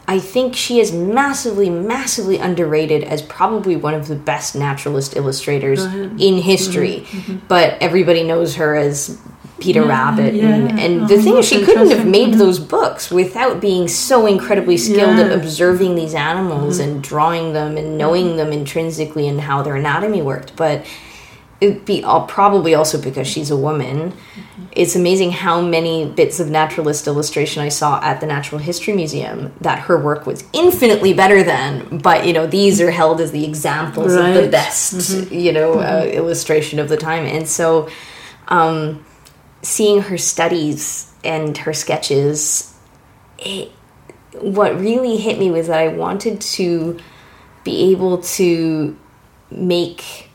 I think she is massively, massively underrated as probably one of the best naturalist illustrators in history. Mm-hmm. mm-hmm. But everybody knows her as Peter yeah, Rabbit. Yeah. And, and oh, the thing is, she couldn't have made mm-hmm. those books without being so incredibly skilled yeah. at observing these animals mm-hmm. and drawing them and knowing them intrinsically and how their anatomy worked. But it'd be all, probably also because she's a woman. Mm-hmm. It's amazing how many bits of naturalist illustration I saw at the Natural History Museum that her work was infinitely better than. But you know, these are held as the examples right. of the best, mm-hmm. you know, uh, mm-hmm. uh, illustration of the time. And so, um, seeing her studies and her sketches, it, what really hit me was that I wanted to be able to make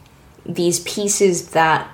these pieces that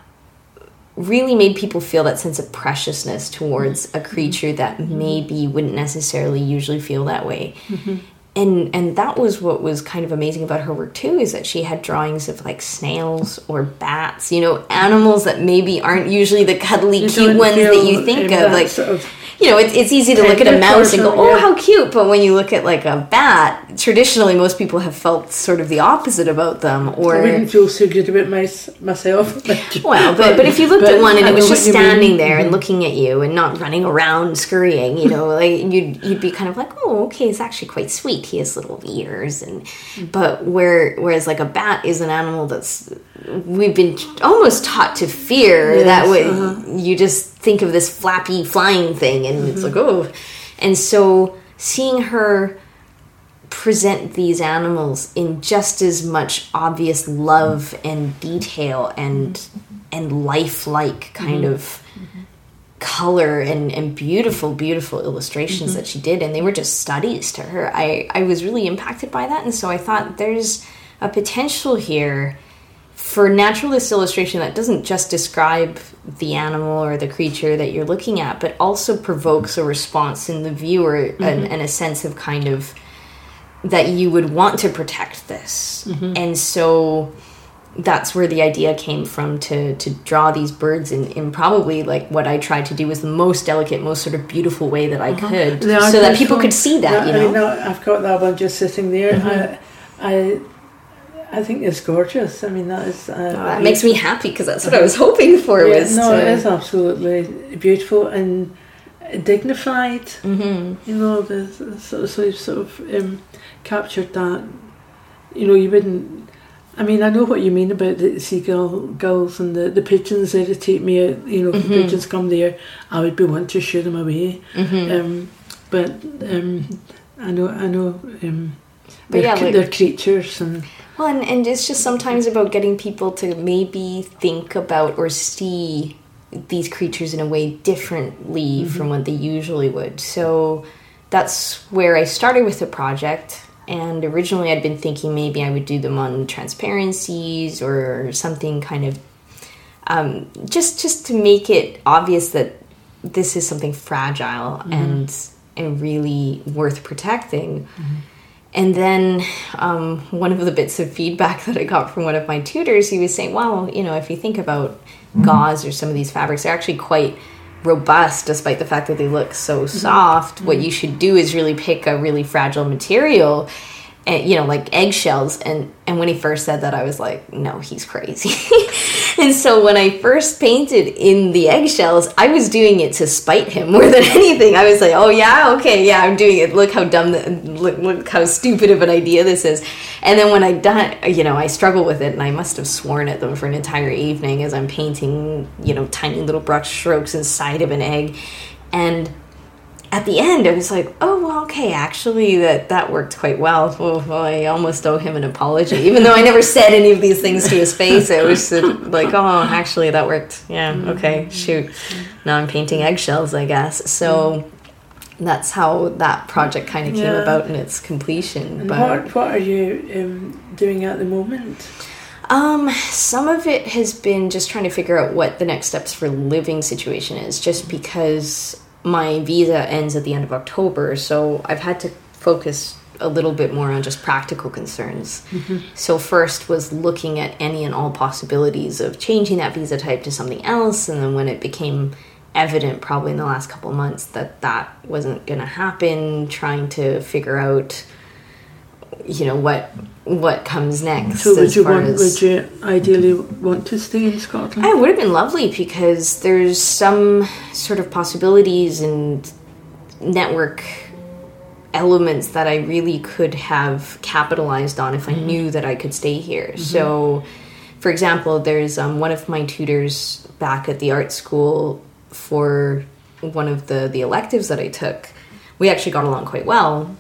really made people feel that sense of preciousness towards a creature that mm-hmm. maybe wouldn't necessarily usually feel that way. Mm-hmm. And and that was what was kind of amazing about her work too is that she had drawings of like snails or bats, you know, animals that maybe aren't usually the cuddly you cute ones that you think of like sort of you know, it's, it's easy to look at a mouse and go, oh, how cute. But when you look at like a bat, traditionally most people have felt sort of the opposite about them. Or I wouldn't feel so good about mice myself. well, but, but if you looked at one and it was just standing there and mm-hmm. looking at you and not running around scurrying, you know, like you'd you'd be kind of like, oh, okay, it's actually quite sweet. He has little ears, and mm-hmm. but where whereas like a bat is an animal that's we've been almost taught to fear yes, that way uh-huh. you just think of this flappy flying thing and mm-hmm. it's like oh and so seeing her present these animals in just as much obvious love and detail and and lifelike kind mm-hmm. of color and, and beautiful beautiful illustrations mm-hmm. that she did and they were just studies to her i i was really impacted by that and so i thought there's a potential here for naturalist illustration that doesn't just describe the animal or the creature that you're looking at but also provokes a response in the viewer mm-hmm. and, and, a sense of kind of that you would want to protect this mm-hmm. and so that's where the idea came from to to draw these birds in, in probably like what I tried to do was the most delicate, most sort of beautiful way that I uh-huh. could, so that people could see that. you know, I have got that one just sitting there. Mm-hmm. I, I I think it's gorgeous. I mean, that is. Uh, oh, that makes me happy because that's what I was hoping for. Yeah, was no, to... it is absolutely beautiful and dignified. Mm-hmm. You know, the, so, so you've sort of um, captured that. You know, you wouldn't. I mean, I know what you mean about the seagull gulls and the, the pigeons irritate me. You know, if mm-hmm. the pigeons come there, I would be wanting to shoot them away. Mm-hmm. Um, but um, I know, I know. Um, they're, yeah, like, they're creatures and well, and, and it's just sometimes about getting people to maybe think about or see these creatures in a way differently mm-hmm. from what they usually would. So that's where I started with the project. And originally, I'd been thinking maybe I would do them on transparencies or something kind of um, just just to make it obvious that this is something fragile mm-hmm. and and really worth protecting. Mm-hmm. And then um, one of the bits of feedback that I got from one of my tutors, he was saying, "Well, you know, if you think about gauze or some of these fabrics, they're actually quite robust, despite the fact that they look so mm-hmm. soft. Mm-hmm. What you should do is really pick a really fragile material." You know, like eggshells. And, and when he first said that, I was like, no, he's crazy. and so when I first painted in the eggshells, I was doing it to spite him more than anything. I was like, oh yeah, okay, yeah, I'm doing it. Look how dumb, the, look, look how stupid of an idea this is. And then when I done, you know, I struggle with it, and I must have sworn at them for an entire evening as I'm painting, you know, tiny little brush strokes inside of an egg, and at the end, I was like, oh, well, okay, actually, that, that worked quite well. well. I almost owe him an apology. Even though I never said any of these things to his face, it was like, oh, actually, that worked. Yeah, okay, shoot. Now I'm painting eggshells, I guess. So that's how that project kind of came yeah. about in its completion. And but what, what are you um, doing at the moment? Um, some of it has been just trying to figure out what the next steps for living situation is, just because my visa ends at the end of October, so I've had to focus a little bit more on just practical concerns. Mm-hmm. So first was looking at any and all possibilities of changing that visa type to something else, and then when it became evident, probably in the last couple of months, that that wasn't going to happen, trying to figure out, you know, what what comes next. So would you want? As, would you ideally want to stay in Scotland? It would have been lovely because there's some sort of possibilities and network elements that I really could have capitalized on if I mm-hmm. knew that I could stay here. Mm-hmm. So, for example, there's um, one of my tutors back at the art school for one of the the electives that I took. We actually got along quite well,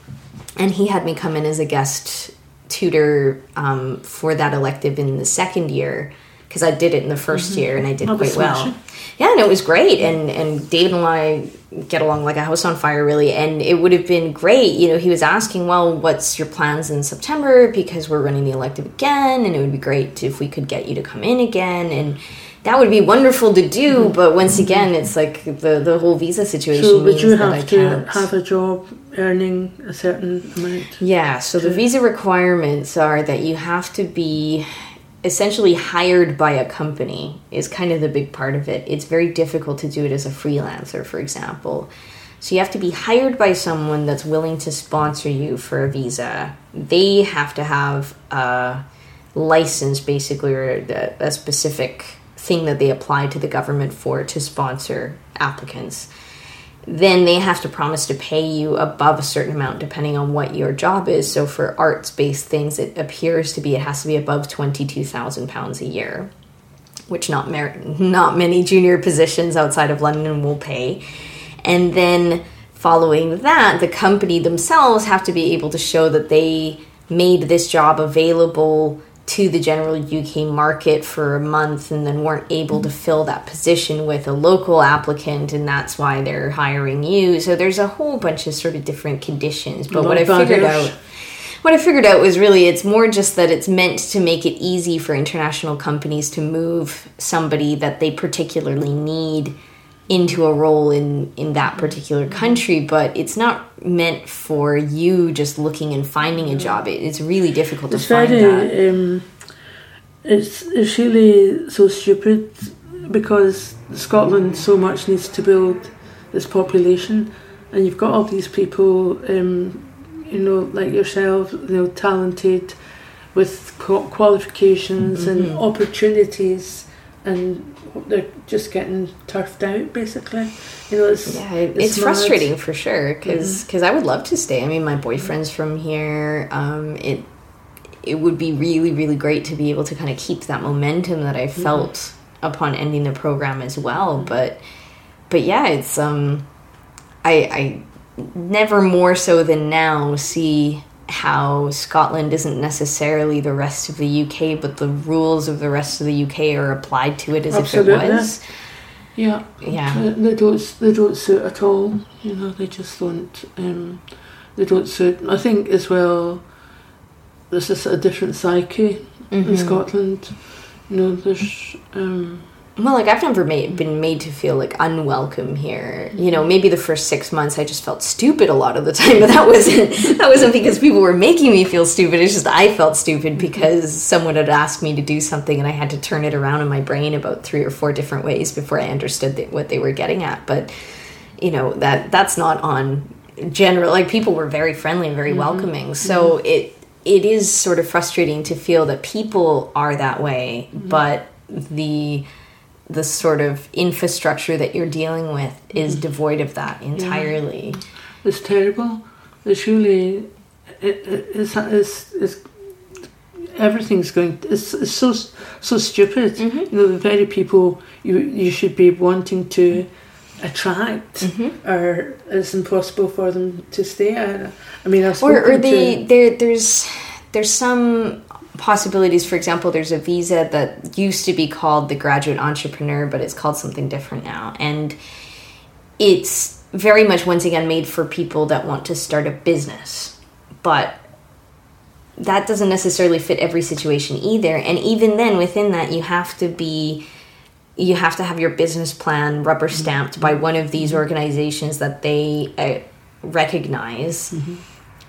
and he had me come in as a guest tutor um, for that elective in the second year because I did it in the 1st mm-hmm. year and I did quite well. Yeah, and it was great. And and David and I get along like a house on fire, really. And it would have been great. You know, he was asking, well, what's your plans in September because we're running the elective again, and it would be great if we could get you to come in again and that would be wonderful to do, mm-hmm. but once again, it's like the the whole visa situation. So, would you have to have a job earning a certain amount? Yeah. So the visa requirements are that you have to be essentially hired by a company. Is kind of the big part of it. It's very difficult to do it as a freelancer, for example. So you have to be hired by someone that's willing to sponsor you for a visa. They have to have a license, basically, or a, a specific thing that they apply to the government for to sponsor applicants then they have to promise to pay you above a certain amount depending on what your job is. So for arts based things, it appears to be it has to be above twenty two thousand pounds a year, which not mer- not many junior positions outside of London will pay. And then following that, the company themselves have to be able to show that they made this job available to the general UK market for a month and then weren't able to fill that position with a local applicant and that's why they're hiring you. So there's a whole bunch of sort of different conditions. But what I figured out what I figured out was really it's more just that it's meant to make it easy for international companies to move somebody that they particularly need into a role in in that particular country but it's not meant for you just looking and finding a job. It, it's really difficult it's to find very, that. um, it's it's really so stupid because Scotland so much needs to build this population and you've got all these people um, you know like yourself you know talented with qualifications mm-hmm. and opportunities and they're just getting turfed out basically you know it's yeah it's, it's frustrating for sure because because mm-hmm. i would love to stay i mean my boyfriend's from here um it it would be really really great to be able to kind of keep that momentum that i mm-hmm. felt mm-hmm. upon ending the program as well but but yeah it's um i i never more so than now see how Scotland isn't necessarily the rest of the UK, but the rules of the rest of the UK are applied to it as Absolutely. if it was. Yeah, yeah. They don't. They don't suit at all. You know, they just don't. Um, they don't suit. I think as well. There's just a different psyche mm-hmm. in Scotland. You know, there's. Um, well, like I've never made, been made to feel like unwelcome here. You know, maybe the first six months I just felt stupid a lot of the time, but that wasn't that wasn't because people were making me feel stupid. It's just I felt stupid because someone had asked me to do something and I had to turn it around in my brain about three or four different ways before I understood what they were getting at. But you know that that's not on general. Like people were very friendly and very mm-hmm. welcoming, so mm-hmm. it it is sort of frustrating to feel that people are that way, but the the sort of infrastructure that you're dealing with is devoid of that entirely. It's terrible. It's really, it, it, it's, it's, it's, everything's going, it's, it's so, so stupid. Mm-hmm. You know, the very people you, you should be wanting to attract Mm-hmm. are, it's impossible for them to stay. I, I mean, I've or, or the there there's there's some possibilities. For example there's a visa that used to be called the graduate entrepreneur but it's called something different now. And it's very much once again made for people that want to start a business. But that doesn't necessarily fit every situation either. And even then within that you have to be you have to have your business plan rubber stamped by mm-hmm. one of these mm-hmm. organizations that they uh, recognize mm-hmm.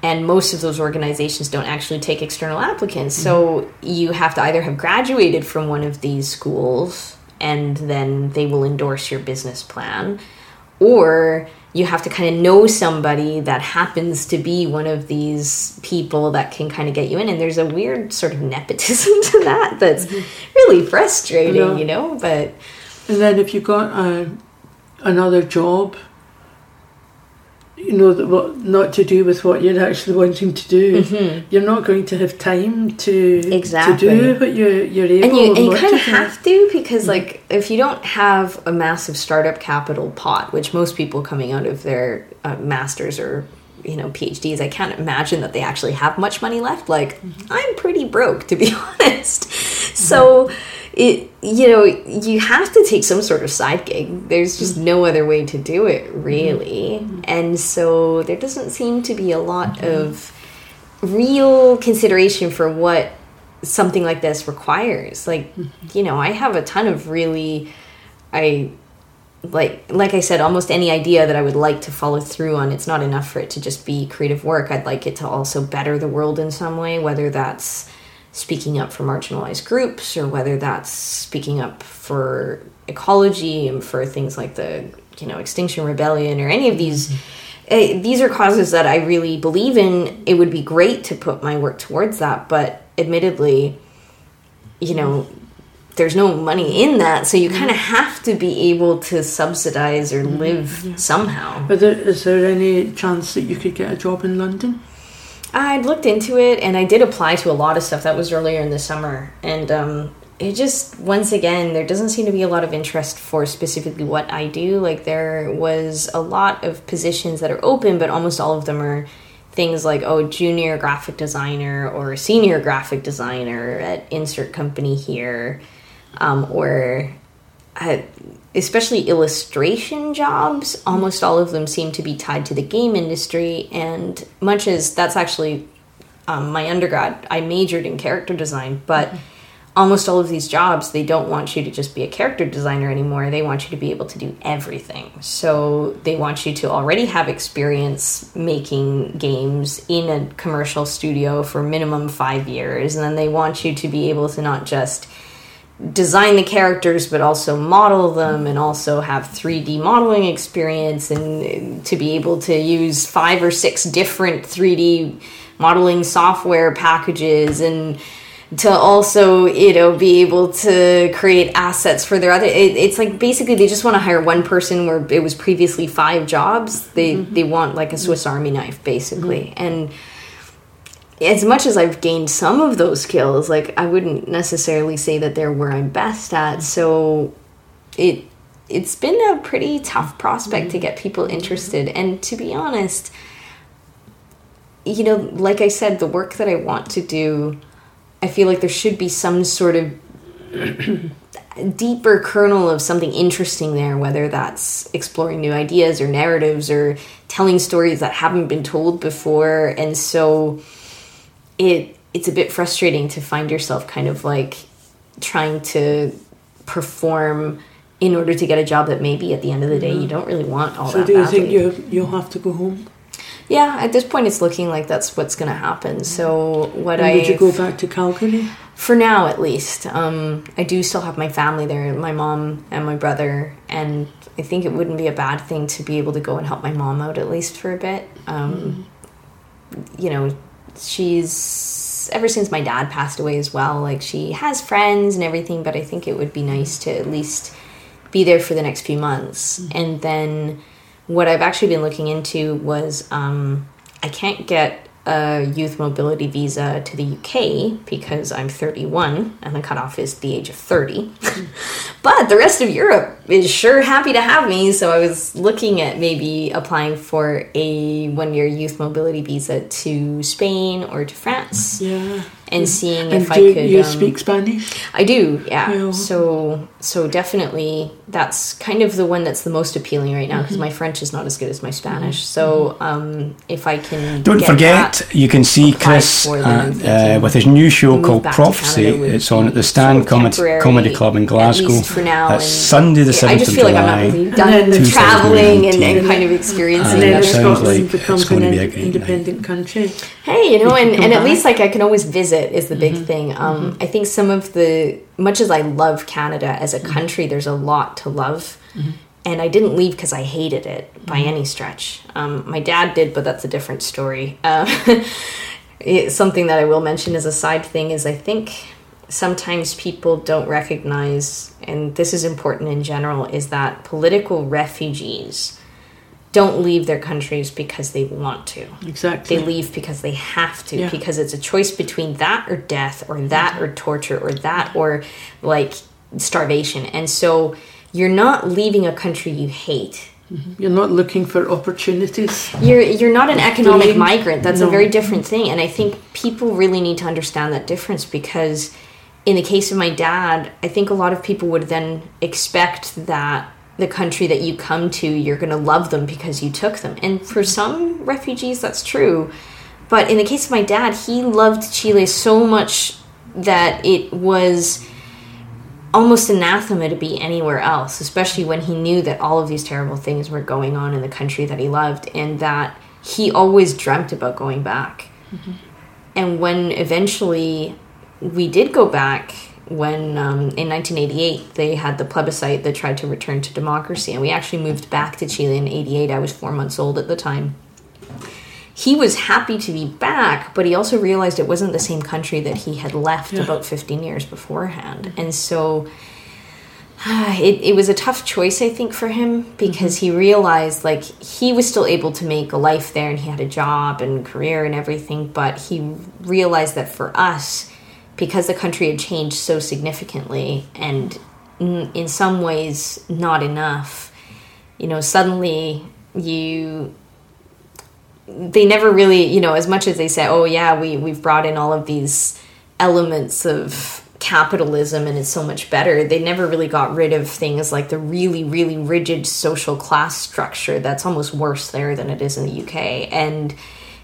And most of those organizations don't actually take external applicants. So mm-hmm. you have to either have graduated from one of these schools and then they will endorse your business plan or you have to kind of know somebody that happens to be one of these people that can kind of get you in. And there's a weird sort of nepotism to that that's mm-hmm. really frustrating Yeah. you know? But and then if you got a, another job, you know, that what not to do with what you're actually wanting to do, you're not going to have time to Mm-hmm. Exactly. to do what you're you're able and you, and you kind of do. have to because like if you don't have a massive startup capital pot which most people coming out of their uh, masters or you know phds i can't imagine that they actually have much money left like i'm pretty broke to be honest so it you know you have to take some sort of side gig. There's just no other way to do it really. Mm-hmm. And so there doesn't seem to be a lot of real consideration for what something like this requires. Like mm-hmm. you know i have a ton of really i like like i said almost any idea that i would like to follow through on it's not enough for it to just be creative work. I'd like it to also better the world in some way whether that's speaking up for marginalized groups or whether that's speaking up for ecology and for things like the you know extinction rebellion or any of these eh, these are causes that i really believe in. It would be great to put my work towards that but admittedly you know there's no money in that so you kind of have to be able to subsidize or live somehow. But there, is there any chance that you could get a job in London? I'd looked into it and I did apply to a lot of stuff that was earlier in the summer. And um, it just, once again, there doesn't seem to be a lot of interest for specifically what I do. Like, there was a lot of positions that are open, but almost all of them are things like, oh, junior graphic designer or senior graphic designer at insert company here. Um, or uh, especially illustration jobs, almost all of them seem to be tied to the game industry. And much as that's actually um, my undergrad, I majored in character design, but almost all of these jobs, they don't want you to just be a character designer anymore. They want you to be able to do everything. So they want you to already have experience making games in a commercial studio for minimum five years. And then they want you to be able to not just design the characters but also model them and also have 3D modeling experience and to be able to use five or six different 3D modeling software packages and to also you know be able to create assets for their other it, it's like basically they just want to hire one person where it was previously five jobs. They mm-hmm. they want like a swiss army knife basically. Mm-hmm. And as much as I've gained some of those skills, like I wouldn't necessarily say that they're where I'm best at. So it it's been a pretty tough prospect to mm-hmm. get people interested. And to be honest, you know, like I said, the work that I want to do, I feel like there should be some sort of deeper kernel of something interesting there, whether that's exploring new ideas or narratives or telling stories that haven't been told before. And so it it's a bit frustrating to find yourself kind of like trying to perform in order to get a job that maybe at the end of the day you don't really want all So that do you badly. think you you'll have to go home? yeah, at this point it's looking like that's what's going to happen. So what I would you go back to Calgary? for now at least um, i do still have my family there my mom and my brother and i think it wouldn't be a bad thing to be able to go and help my mom out at least for a bit um, you know she's ever since my dad passed away as well. Like she has friends and everything, but I think it would be nice to at least be there for the next few months. And then what I've actually been looking into was um, I can't get a youth mobility visa to the UK because I'm 31 and the cutoff is the age of 30. but the rest of Europe is sure happy to have me. So I was looking at maybe applying for a one year youth mobility visa to Spain or to France Yeah. And seeing And if do I could. Do you um, speak Spanish? I do, yeah. Yeah. So so definitely that's kind of the one that's the most appealing right now Mm-hmm. because my French is not as good as my Spanish. So um, if I can Don't get forget, that- you can see Chris for, then I'm at, uh, with his new show called Prophecy. It's on at the Stand sort Comedy, Comedy Club in at Glasgow. least for now, That's and- Sunday the I 7th just of feel like July. I'm not really And done then the traveling and, 2019. and kind of experiencing And then that other sounds Scotland like it's going an to be a in- great independent country. Hey, you know, and, come and at least like I can always visit is the big Mm-hmm. thing. Um, I think some of the much as I love Canada as Mm-hmm. a country, there's a lot to love. And I didn't leave because I hated it by Mm-hmm. any stretch. Um, my dad did, but that's a different story. Uh, something that I will mention as a side thing is I think sometimes people don't recognize, and this is important in general, is that political refugees don't leave their countries because they want to. Exactly. they leave because they have to Yeah. because it's a choice between that or death or that or torture or that or like starvation. And so you're not leaving a country you hate. Mm-hmm. You're not looking for opportunities. you're you're not an economic migrant. That's a very different thing. And i think people really need to understand that difference because in the case of my dad i think a lot of people would then expect that the country that you come to you're going to love them because you took them. And for some refugees that's true. But in the case of my dad he loved chile so much that it was almost anathema to be anywhere else, especially when he knew that all of these terrible things were going on in the country that he loved and that he always dreamt about going back. Mm-hmm. And when eventually we did go back, when um, in 1988 they had the plebiscite that tried to return to democracy, and we actually moved back to Chile in 88. I was four months old at the time he was happy to be back, but he also realized it wasn't the same country that he had left Yeah. about 15 years beforehand. And so it, it was a tough choice, I think, for him because he realized like he was still able to make a life there and he had a job and career and everything, but he realized that for us, because the country had changed so significantly and in, some ways not enough, you know, suddenly you they never really, you know, as much as they say, "Oh yeah, we we've brought in all of these elements of capitalism and it's so much better." They never really got rid of things like the really really rigid social class structure that's almost worse there than it is in the UK and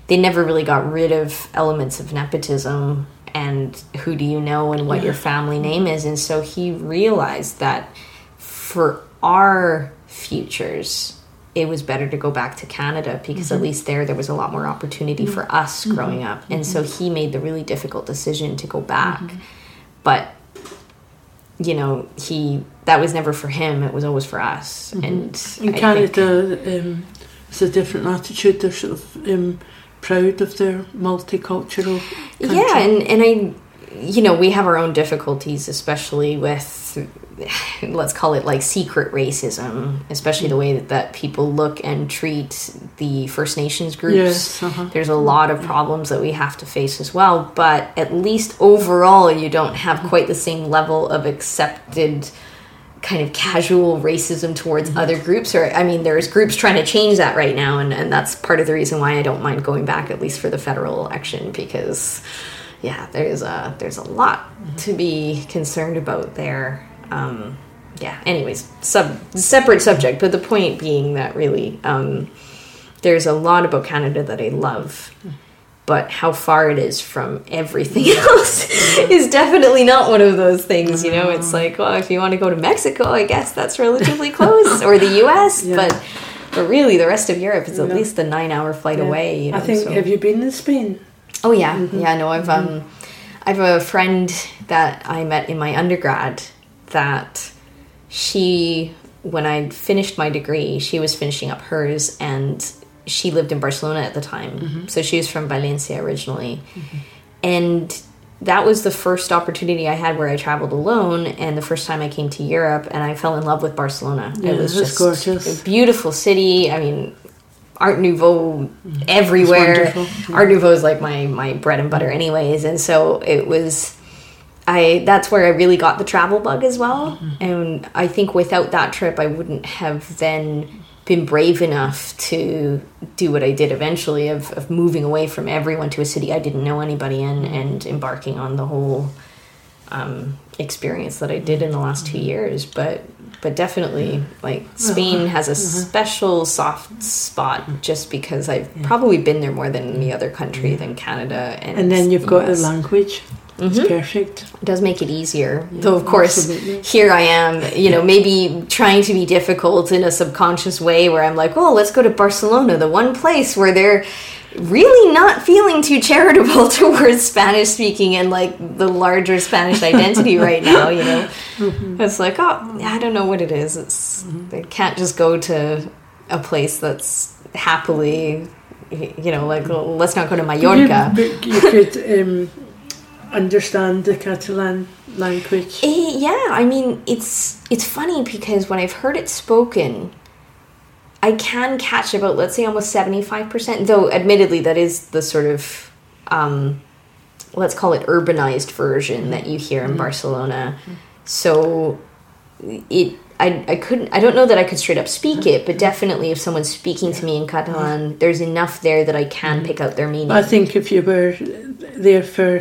they never really got rid of elements of nepotism and who do you know and what your family name is. And so he realized that for our futures it was better to go back to Canada because at mm-hmm. least there there was a lot more opportunity mm-hmm. for us mm-hmm. growing up. And so he made the really difficult decision to go back. But you know, he that was never for him, it was always for us. And In I think- Canada, um, it's a different attitude. They're sort of um, proud of their multicultural. Country. Yeah, and and I, you know, we have our own difficulties, especially with, let's call it like secret racism, especially the way that, that people look and treat the First Nations groups. Yes, uh-huh. There's a lot of problems that we have to face as well, but at least overall, you don't have quite the same level of accepted kind of casual racism towards other groups or i mean there's groups trying to change that right now and, and that's part of the reason why i don't mind going back at least for the federal election because yeah there's a there's a lot to be concerned about there. Um, yeah anyways sub separate subject but the point being that really um, there's a lot about canada that i love but how far it is from everything else mm-hmm. is definitely not one of those things. You know, it's mm-hmm. like, well, if you want to go to Mexico, I guess that's relatively close, or the U.S. Yeah. But but really, the rest of Europe is at Yeah. least a nine-hour flight Yeah. away. You know, I think. so- Have you been to Spain? Oh yeah, mm-hmm. yeah. No, I've um, I have a friend that I met in my undergrad that she, when I finished my degree, she was finishing up hers, and she lived in Barcelona at the time. So she was from Valencia originally, and that was the first opportunity I had where I traveled alone, and the first time I came to Europe, and I fell in love with Barcelona. Yeah, it was just gorgeous. a beautiful city. I mean, Art Nouveau everywhere. Mm-hmm. wonderful. Art Nouveau is like my my bread and butter, anyways, and so it was. I that's where I really got the travel bug as well, Mm-hmm. and I think without that trip, I wouldn't have then been brave enough to do what I did eventually of, of moving away from everyone to a city I didn't know anybody in mm-hmm. and embarking on the whole um, experience that I did in the last two mm-hmm. years. But but definitely, like Spain has a mm-hmm. special soft spot just because I've probably been there more than any other country than Canada and And then you've got the language. It's Mhm. perfect. It does make it easier. Yeah, Though, of course, absolutely. here I am, you know, maybe trying to be difficult in a subconscious way where I'm like, oh, let's go to Barcelona, the one place where they're really not feeling too charitable towards Spanish speaking and like the larger Spanish identity right now, you know. Mm-hmm. It's like, oh, I don't know what it is. It's they can't just go to a place that's happily, you know, like let's not go to Mallorca. You, but you could um, understand the Catalan language. Eh, yeah, I mean it's it's funny because when I've heard it spoken, I can catch about let's say almost seventy five percent. Though admittedly, that is the sort of um, let's call it urbanized version that you hear in mm-hmm. Barcelona. Mm-hmm. So it. I, I couldn't I don't know that I could straight up speak it, but mm-hmm. definitely if someone's speaking to me in Catalan, there's enough there that I can pick out their meaning. I think if you were there for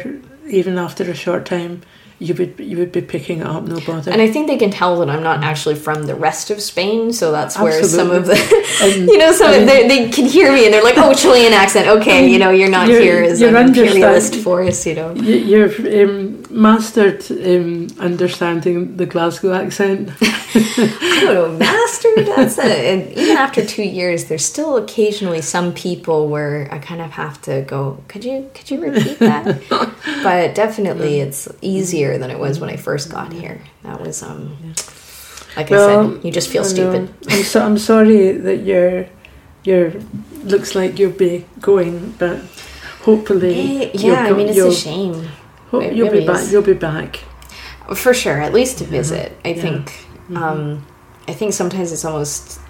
even after a short time, you would you would be picking it up, no bother. And I think they can tell that I'm not actually from the rest of Spain, so that's where some of the, And- you know, some and- of they, they can hear me and they're like, "Oh, Chilean accent. Okay, you know, you're not You're- here as you're an imperialist force, you know." You- You've um, mastered um, understanding the Glasgow accent. I don't know, mastered. That's a, and even after two years, there's still occasionally some people where I kind of have to go. Could you could you repeat that? but definitely, it's easier than it was when I first got here. That was um, like I said, you just feel stupid. I'm so I'm sorry that you're you're looks like you'll be going, but hopefully you'll yeah, I mean, it's a shame. It you'll really be back. is. You'll be back. for sure at least to visit i Yeah. Mm-hmm. think um i think sometimes it's almost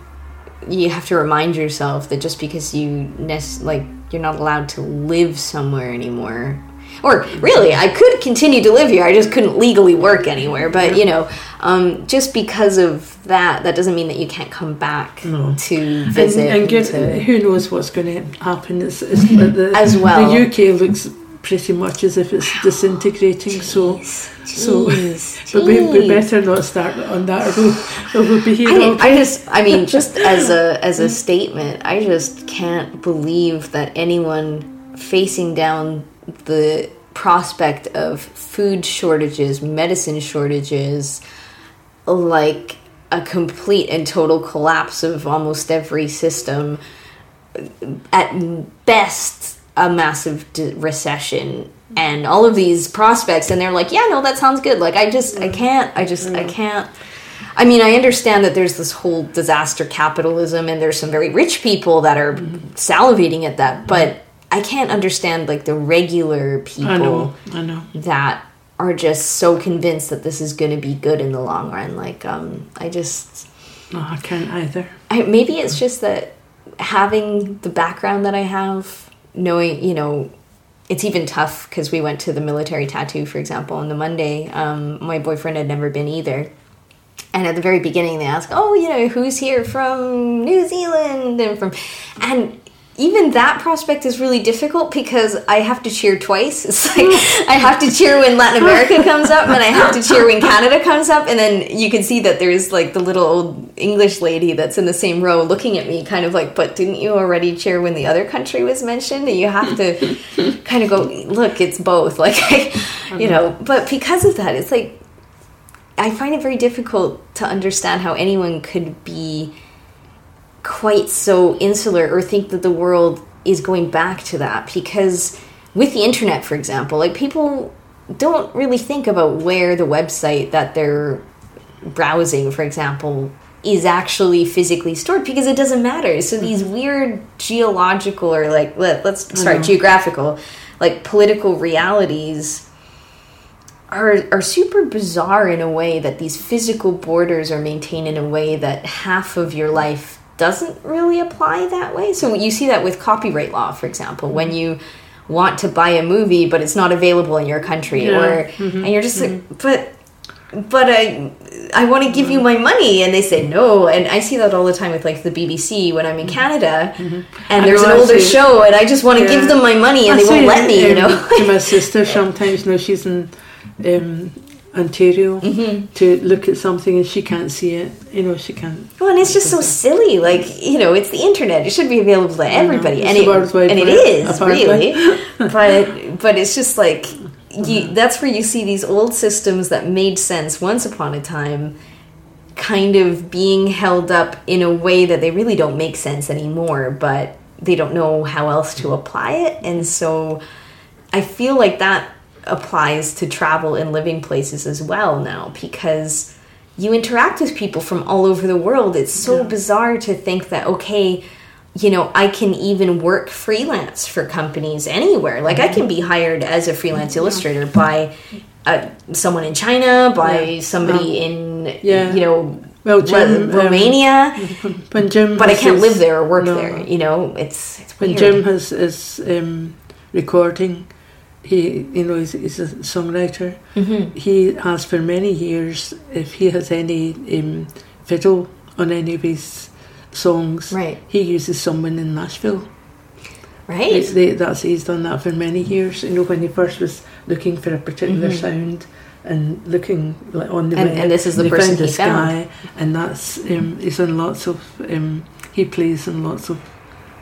you have to remind yourself that just because you nec- like you're not allowed to live somewhere anymore or really i could continue to live here i just couldn't legally work anywhere but you know um, just because of that that doesn't mean that you can't come back No. to And, visit and get, to- who knows what's going to happen? It's, it's the, the, As well. The UK looks pretty much as if it's disintegrating. So, so, Jeez, but we, we better not start on that. Or we'll, or we'll be here all I, I just I mean just as a as a statement I just can't believe that anyone facing down the prospect of food shortages medicine shortages like a complete and total collapse of almost every system at best a massive d- recession and all of these prospects and they're like yeah no that sounds good. Like i just i mm. can't i just i mm. can't. I mean i understand that there's this whole disaster capitalism and there's some very rich people that are mm-hmm. salivating at that but i can't understand like the regular people I know, I know. that are just so convinced that this is going to be good in the long run. Like um i just No, I can't either. I, maybe it's just that having the background that I have, knowing, you know, it's even tough because we went to the military tattoo, for example, on the Monday. Um, my boyfriend had never been either. And at the very beginning, they ask, "Oh, you know, who's here from New Zealand and from," and even that prospect is really difficult because I have to cheer twice. It's like I have to cheer when Latin America comes up, and I have to cheer when Canada comes up, and then you can see that there's like the little old English lady that's in the same row looking at me, kind of like, "But didn't you already cheer when the other country was mentioned?" And you have to kind of go, "Look, it's both." Like, you know, mm-hmm. but because of that, it's like I find it very difficult to understand how anyone could be quite so insular or think that the world is going back to that because with the internet for example like people don't really think about where the website that they're browsing for example is actually physically stored because it doesn't matter. So mm-hmm. these weird geological or like let, let's start geographical like political realities are are super bizarre in a way that these physical borders are maintained in a way that half of your life doesn't really apply that way. So you see that with copyright law, for example, when you want to buy a movie but it's not available in your country Yeah. or Mhm. and you're just like but but I I want to give you my money and they say no and I see that all the time with like the BBC when I'm in Canada and there's an older see. show and I just want to Yeah. give them my money and I they won't let me you know to my sister sometimes, you know, she's in um, Ontario Mm-hmm. to look at something and she can't see it. You know, she can't. Well, and it's just so silly. Like you know, it's the internet. It should be available to everybody, and it and it is really. but but it's just like Mm-hmm. you. That's where you see these old systems that made sense once upon a time, kind of being held up in a way that they really don't make sense anymore. But they don't know how else to apply it, and so I feel like that applies to travel and living places as well now because you interact with people from all over the world. It's so bizarre to think that, okay, you know, I can even work freelance for companies anywhere. Like, I can be hired as a freelance illustrator by uh, someone in China, by Yeah. somebody in, Yeah. you know, Well, Jim, Ro- um, Romania, Jim, but I can't his- live there or work no. there. You know, it's, it's When. Jim has is um, recording, he you know he's, he's a songwriter. Mhm. He has for many years, if he has any um, fiddle on any of his songs, Right. he uses someone in Nashville. Right? It's they, that's he's done that for many years. You know, when he first was looking for a particular sound and looking like on the Mm-hmm. And- web, and this is the person found he this found. guy, and that's um, he's on lots of um, he plays in lots of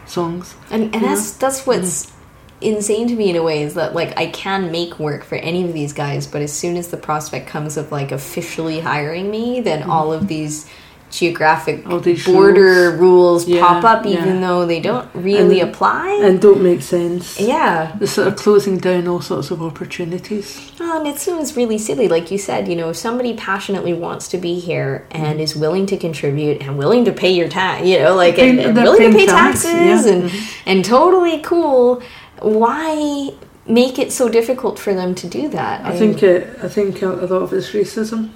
songs. and and that's that's what's insane to me in a way is that like I can make work for any of these guys, but as soon as the prospect comes of like officially hiring me, then all of these geographic Mm-hmm. These border rules, Yeah, pop up even yeah. though they don't really And- apply. and don't make sense. yeah. They're sort of closing down all sorts of opportunities. Oh, and it seems really silly. Like you said, you know, if somebody passionately wants to be here Mm-hmm. and is willing to contribute and willing to pay your tax, you know, like and, and willing to pay tax, taxes yeah. Mm-hmm. and and totally cool, why make it so difficult for them to do that? I think uh, I think a, lot of it's racism,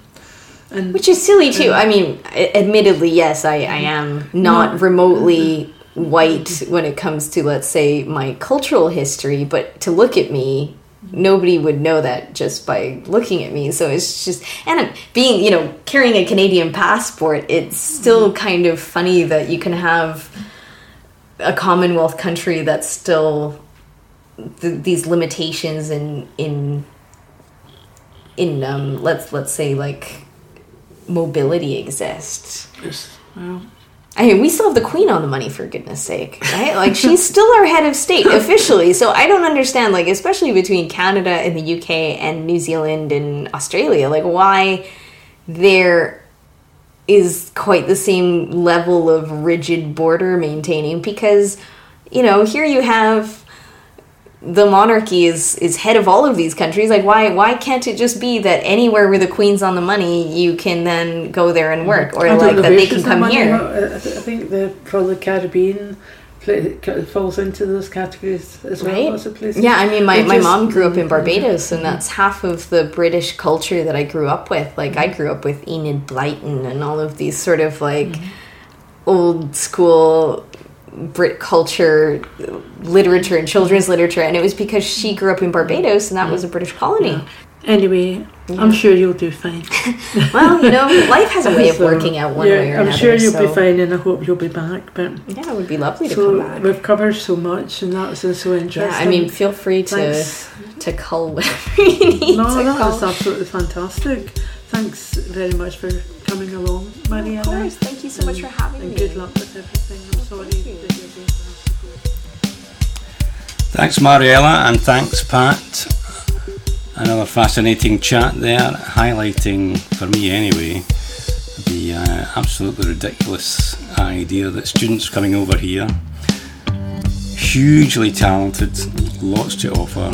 and which is silly too. I mean, admittedly, yes, I, I am not remotely white when it comes to, let's say, my cultural history, but to look at me, nobody would know that just by looking at me. So it's just, and being, you know, carrying a Canadian passport, it's still kind of funny that you can have a Commonwealth country that's still th- these limitations in in in um let's let's say like mobility exists. it's, well, I mean, we still have the queen on the money for goodness sake, right? Like she's still our head of state officially. So I don't understand, like especially between Canada and the UK and New Zealand and Australia, like why there is quite the same level of rigid border maintaining because you know here you have the monarchy is is head of all of these countries like why why can't it just be that anywhere where the queen's on the money you can then go there and work? Mm-hmm. Or I like that they can come money, here uh, I, th- I think the probably Caribbean falls into those categories as well. right. Lots of places. yeah i mean my, my just- mom grew up in mm-hmm. barbados and that's half of the british culture that i grew up with. Like i grew up with enid blyton and all of these sort of like mm-hmm. old school Brit culture, literature, and children's literature, and it was because she grew up in Barbados, and that was a British colony. Anyway, I'm sure you'll do fine. Well, you know, life has a way of So, working out one yeah, way or another. I'm sure you'll so- be fine, and I hope you'll be back. But Yeah, it would be lovely to so come back. we've covered so much, and that's so so interesting. Yeah, I mean, feel free to Thanks. to cull whatever you need no, to that cull. was absolutely fantastic. Thanks very much for coming along, Mariana. Of course, thank you so much for having and me. good luck with everything. I'm sorry thank you. that you're going to have to go. Thanks, Mariella, and thanks, Pat. Another fascinating chat there, highlighting, for me anyway, the uh, absolutely ridiculous idea that students coming over here, hugely talented, lots to offer,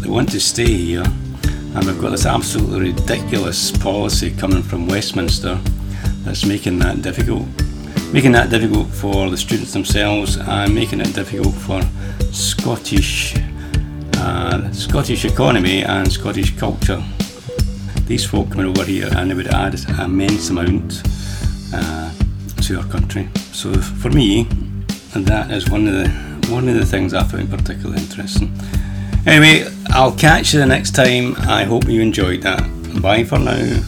they want to stay here, and we've got this absolutely ridiculous policy coming from Westminster that's making that difficult. Making that difficult for the students themselves and making it difficult for Scottish uh, Scottish economy and Scottish culture. These folk coming over here and they would add an immense amount uh, to our country. So for me, that is one of the one of the things I found particularly interesting. Anyway, I'll catch you the next time. I hope you enjoyed that. Bye for now.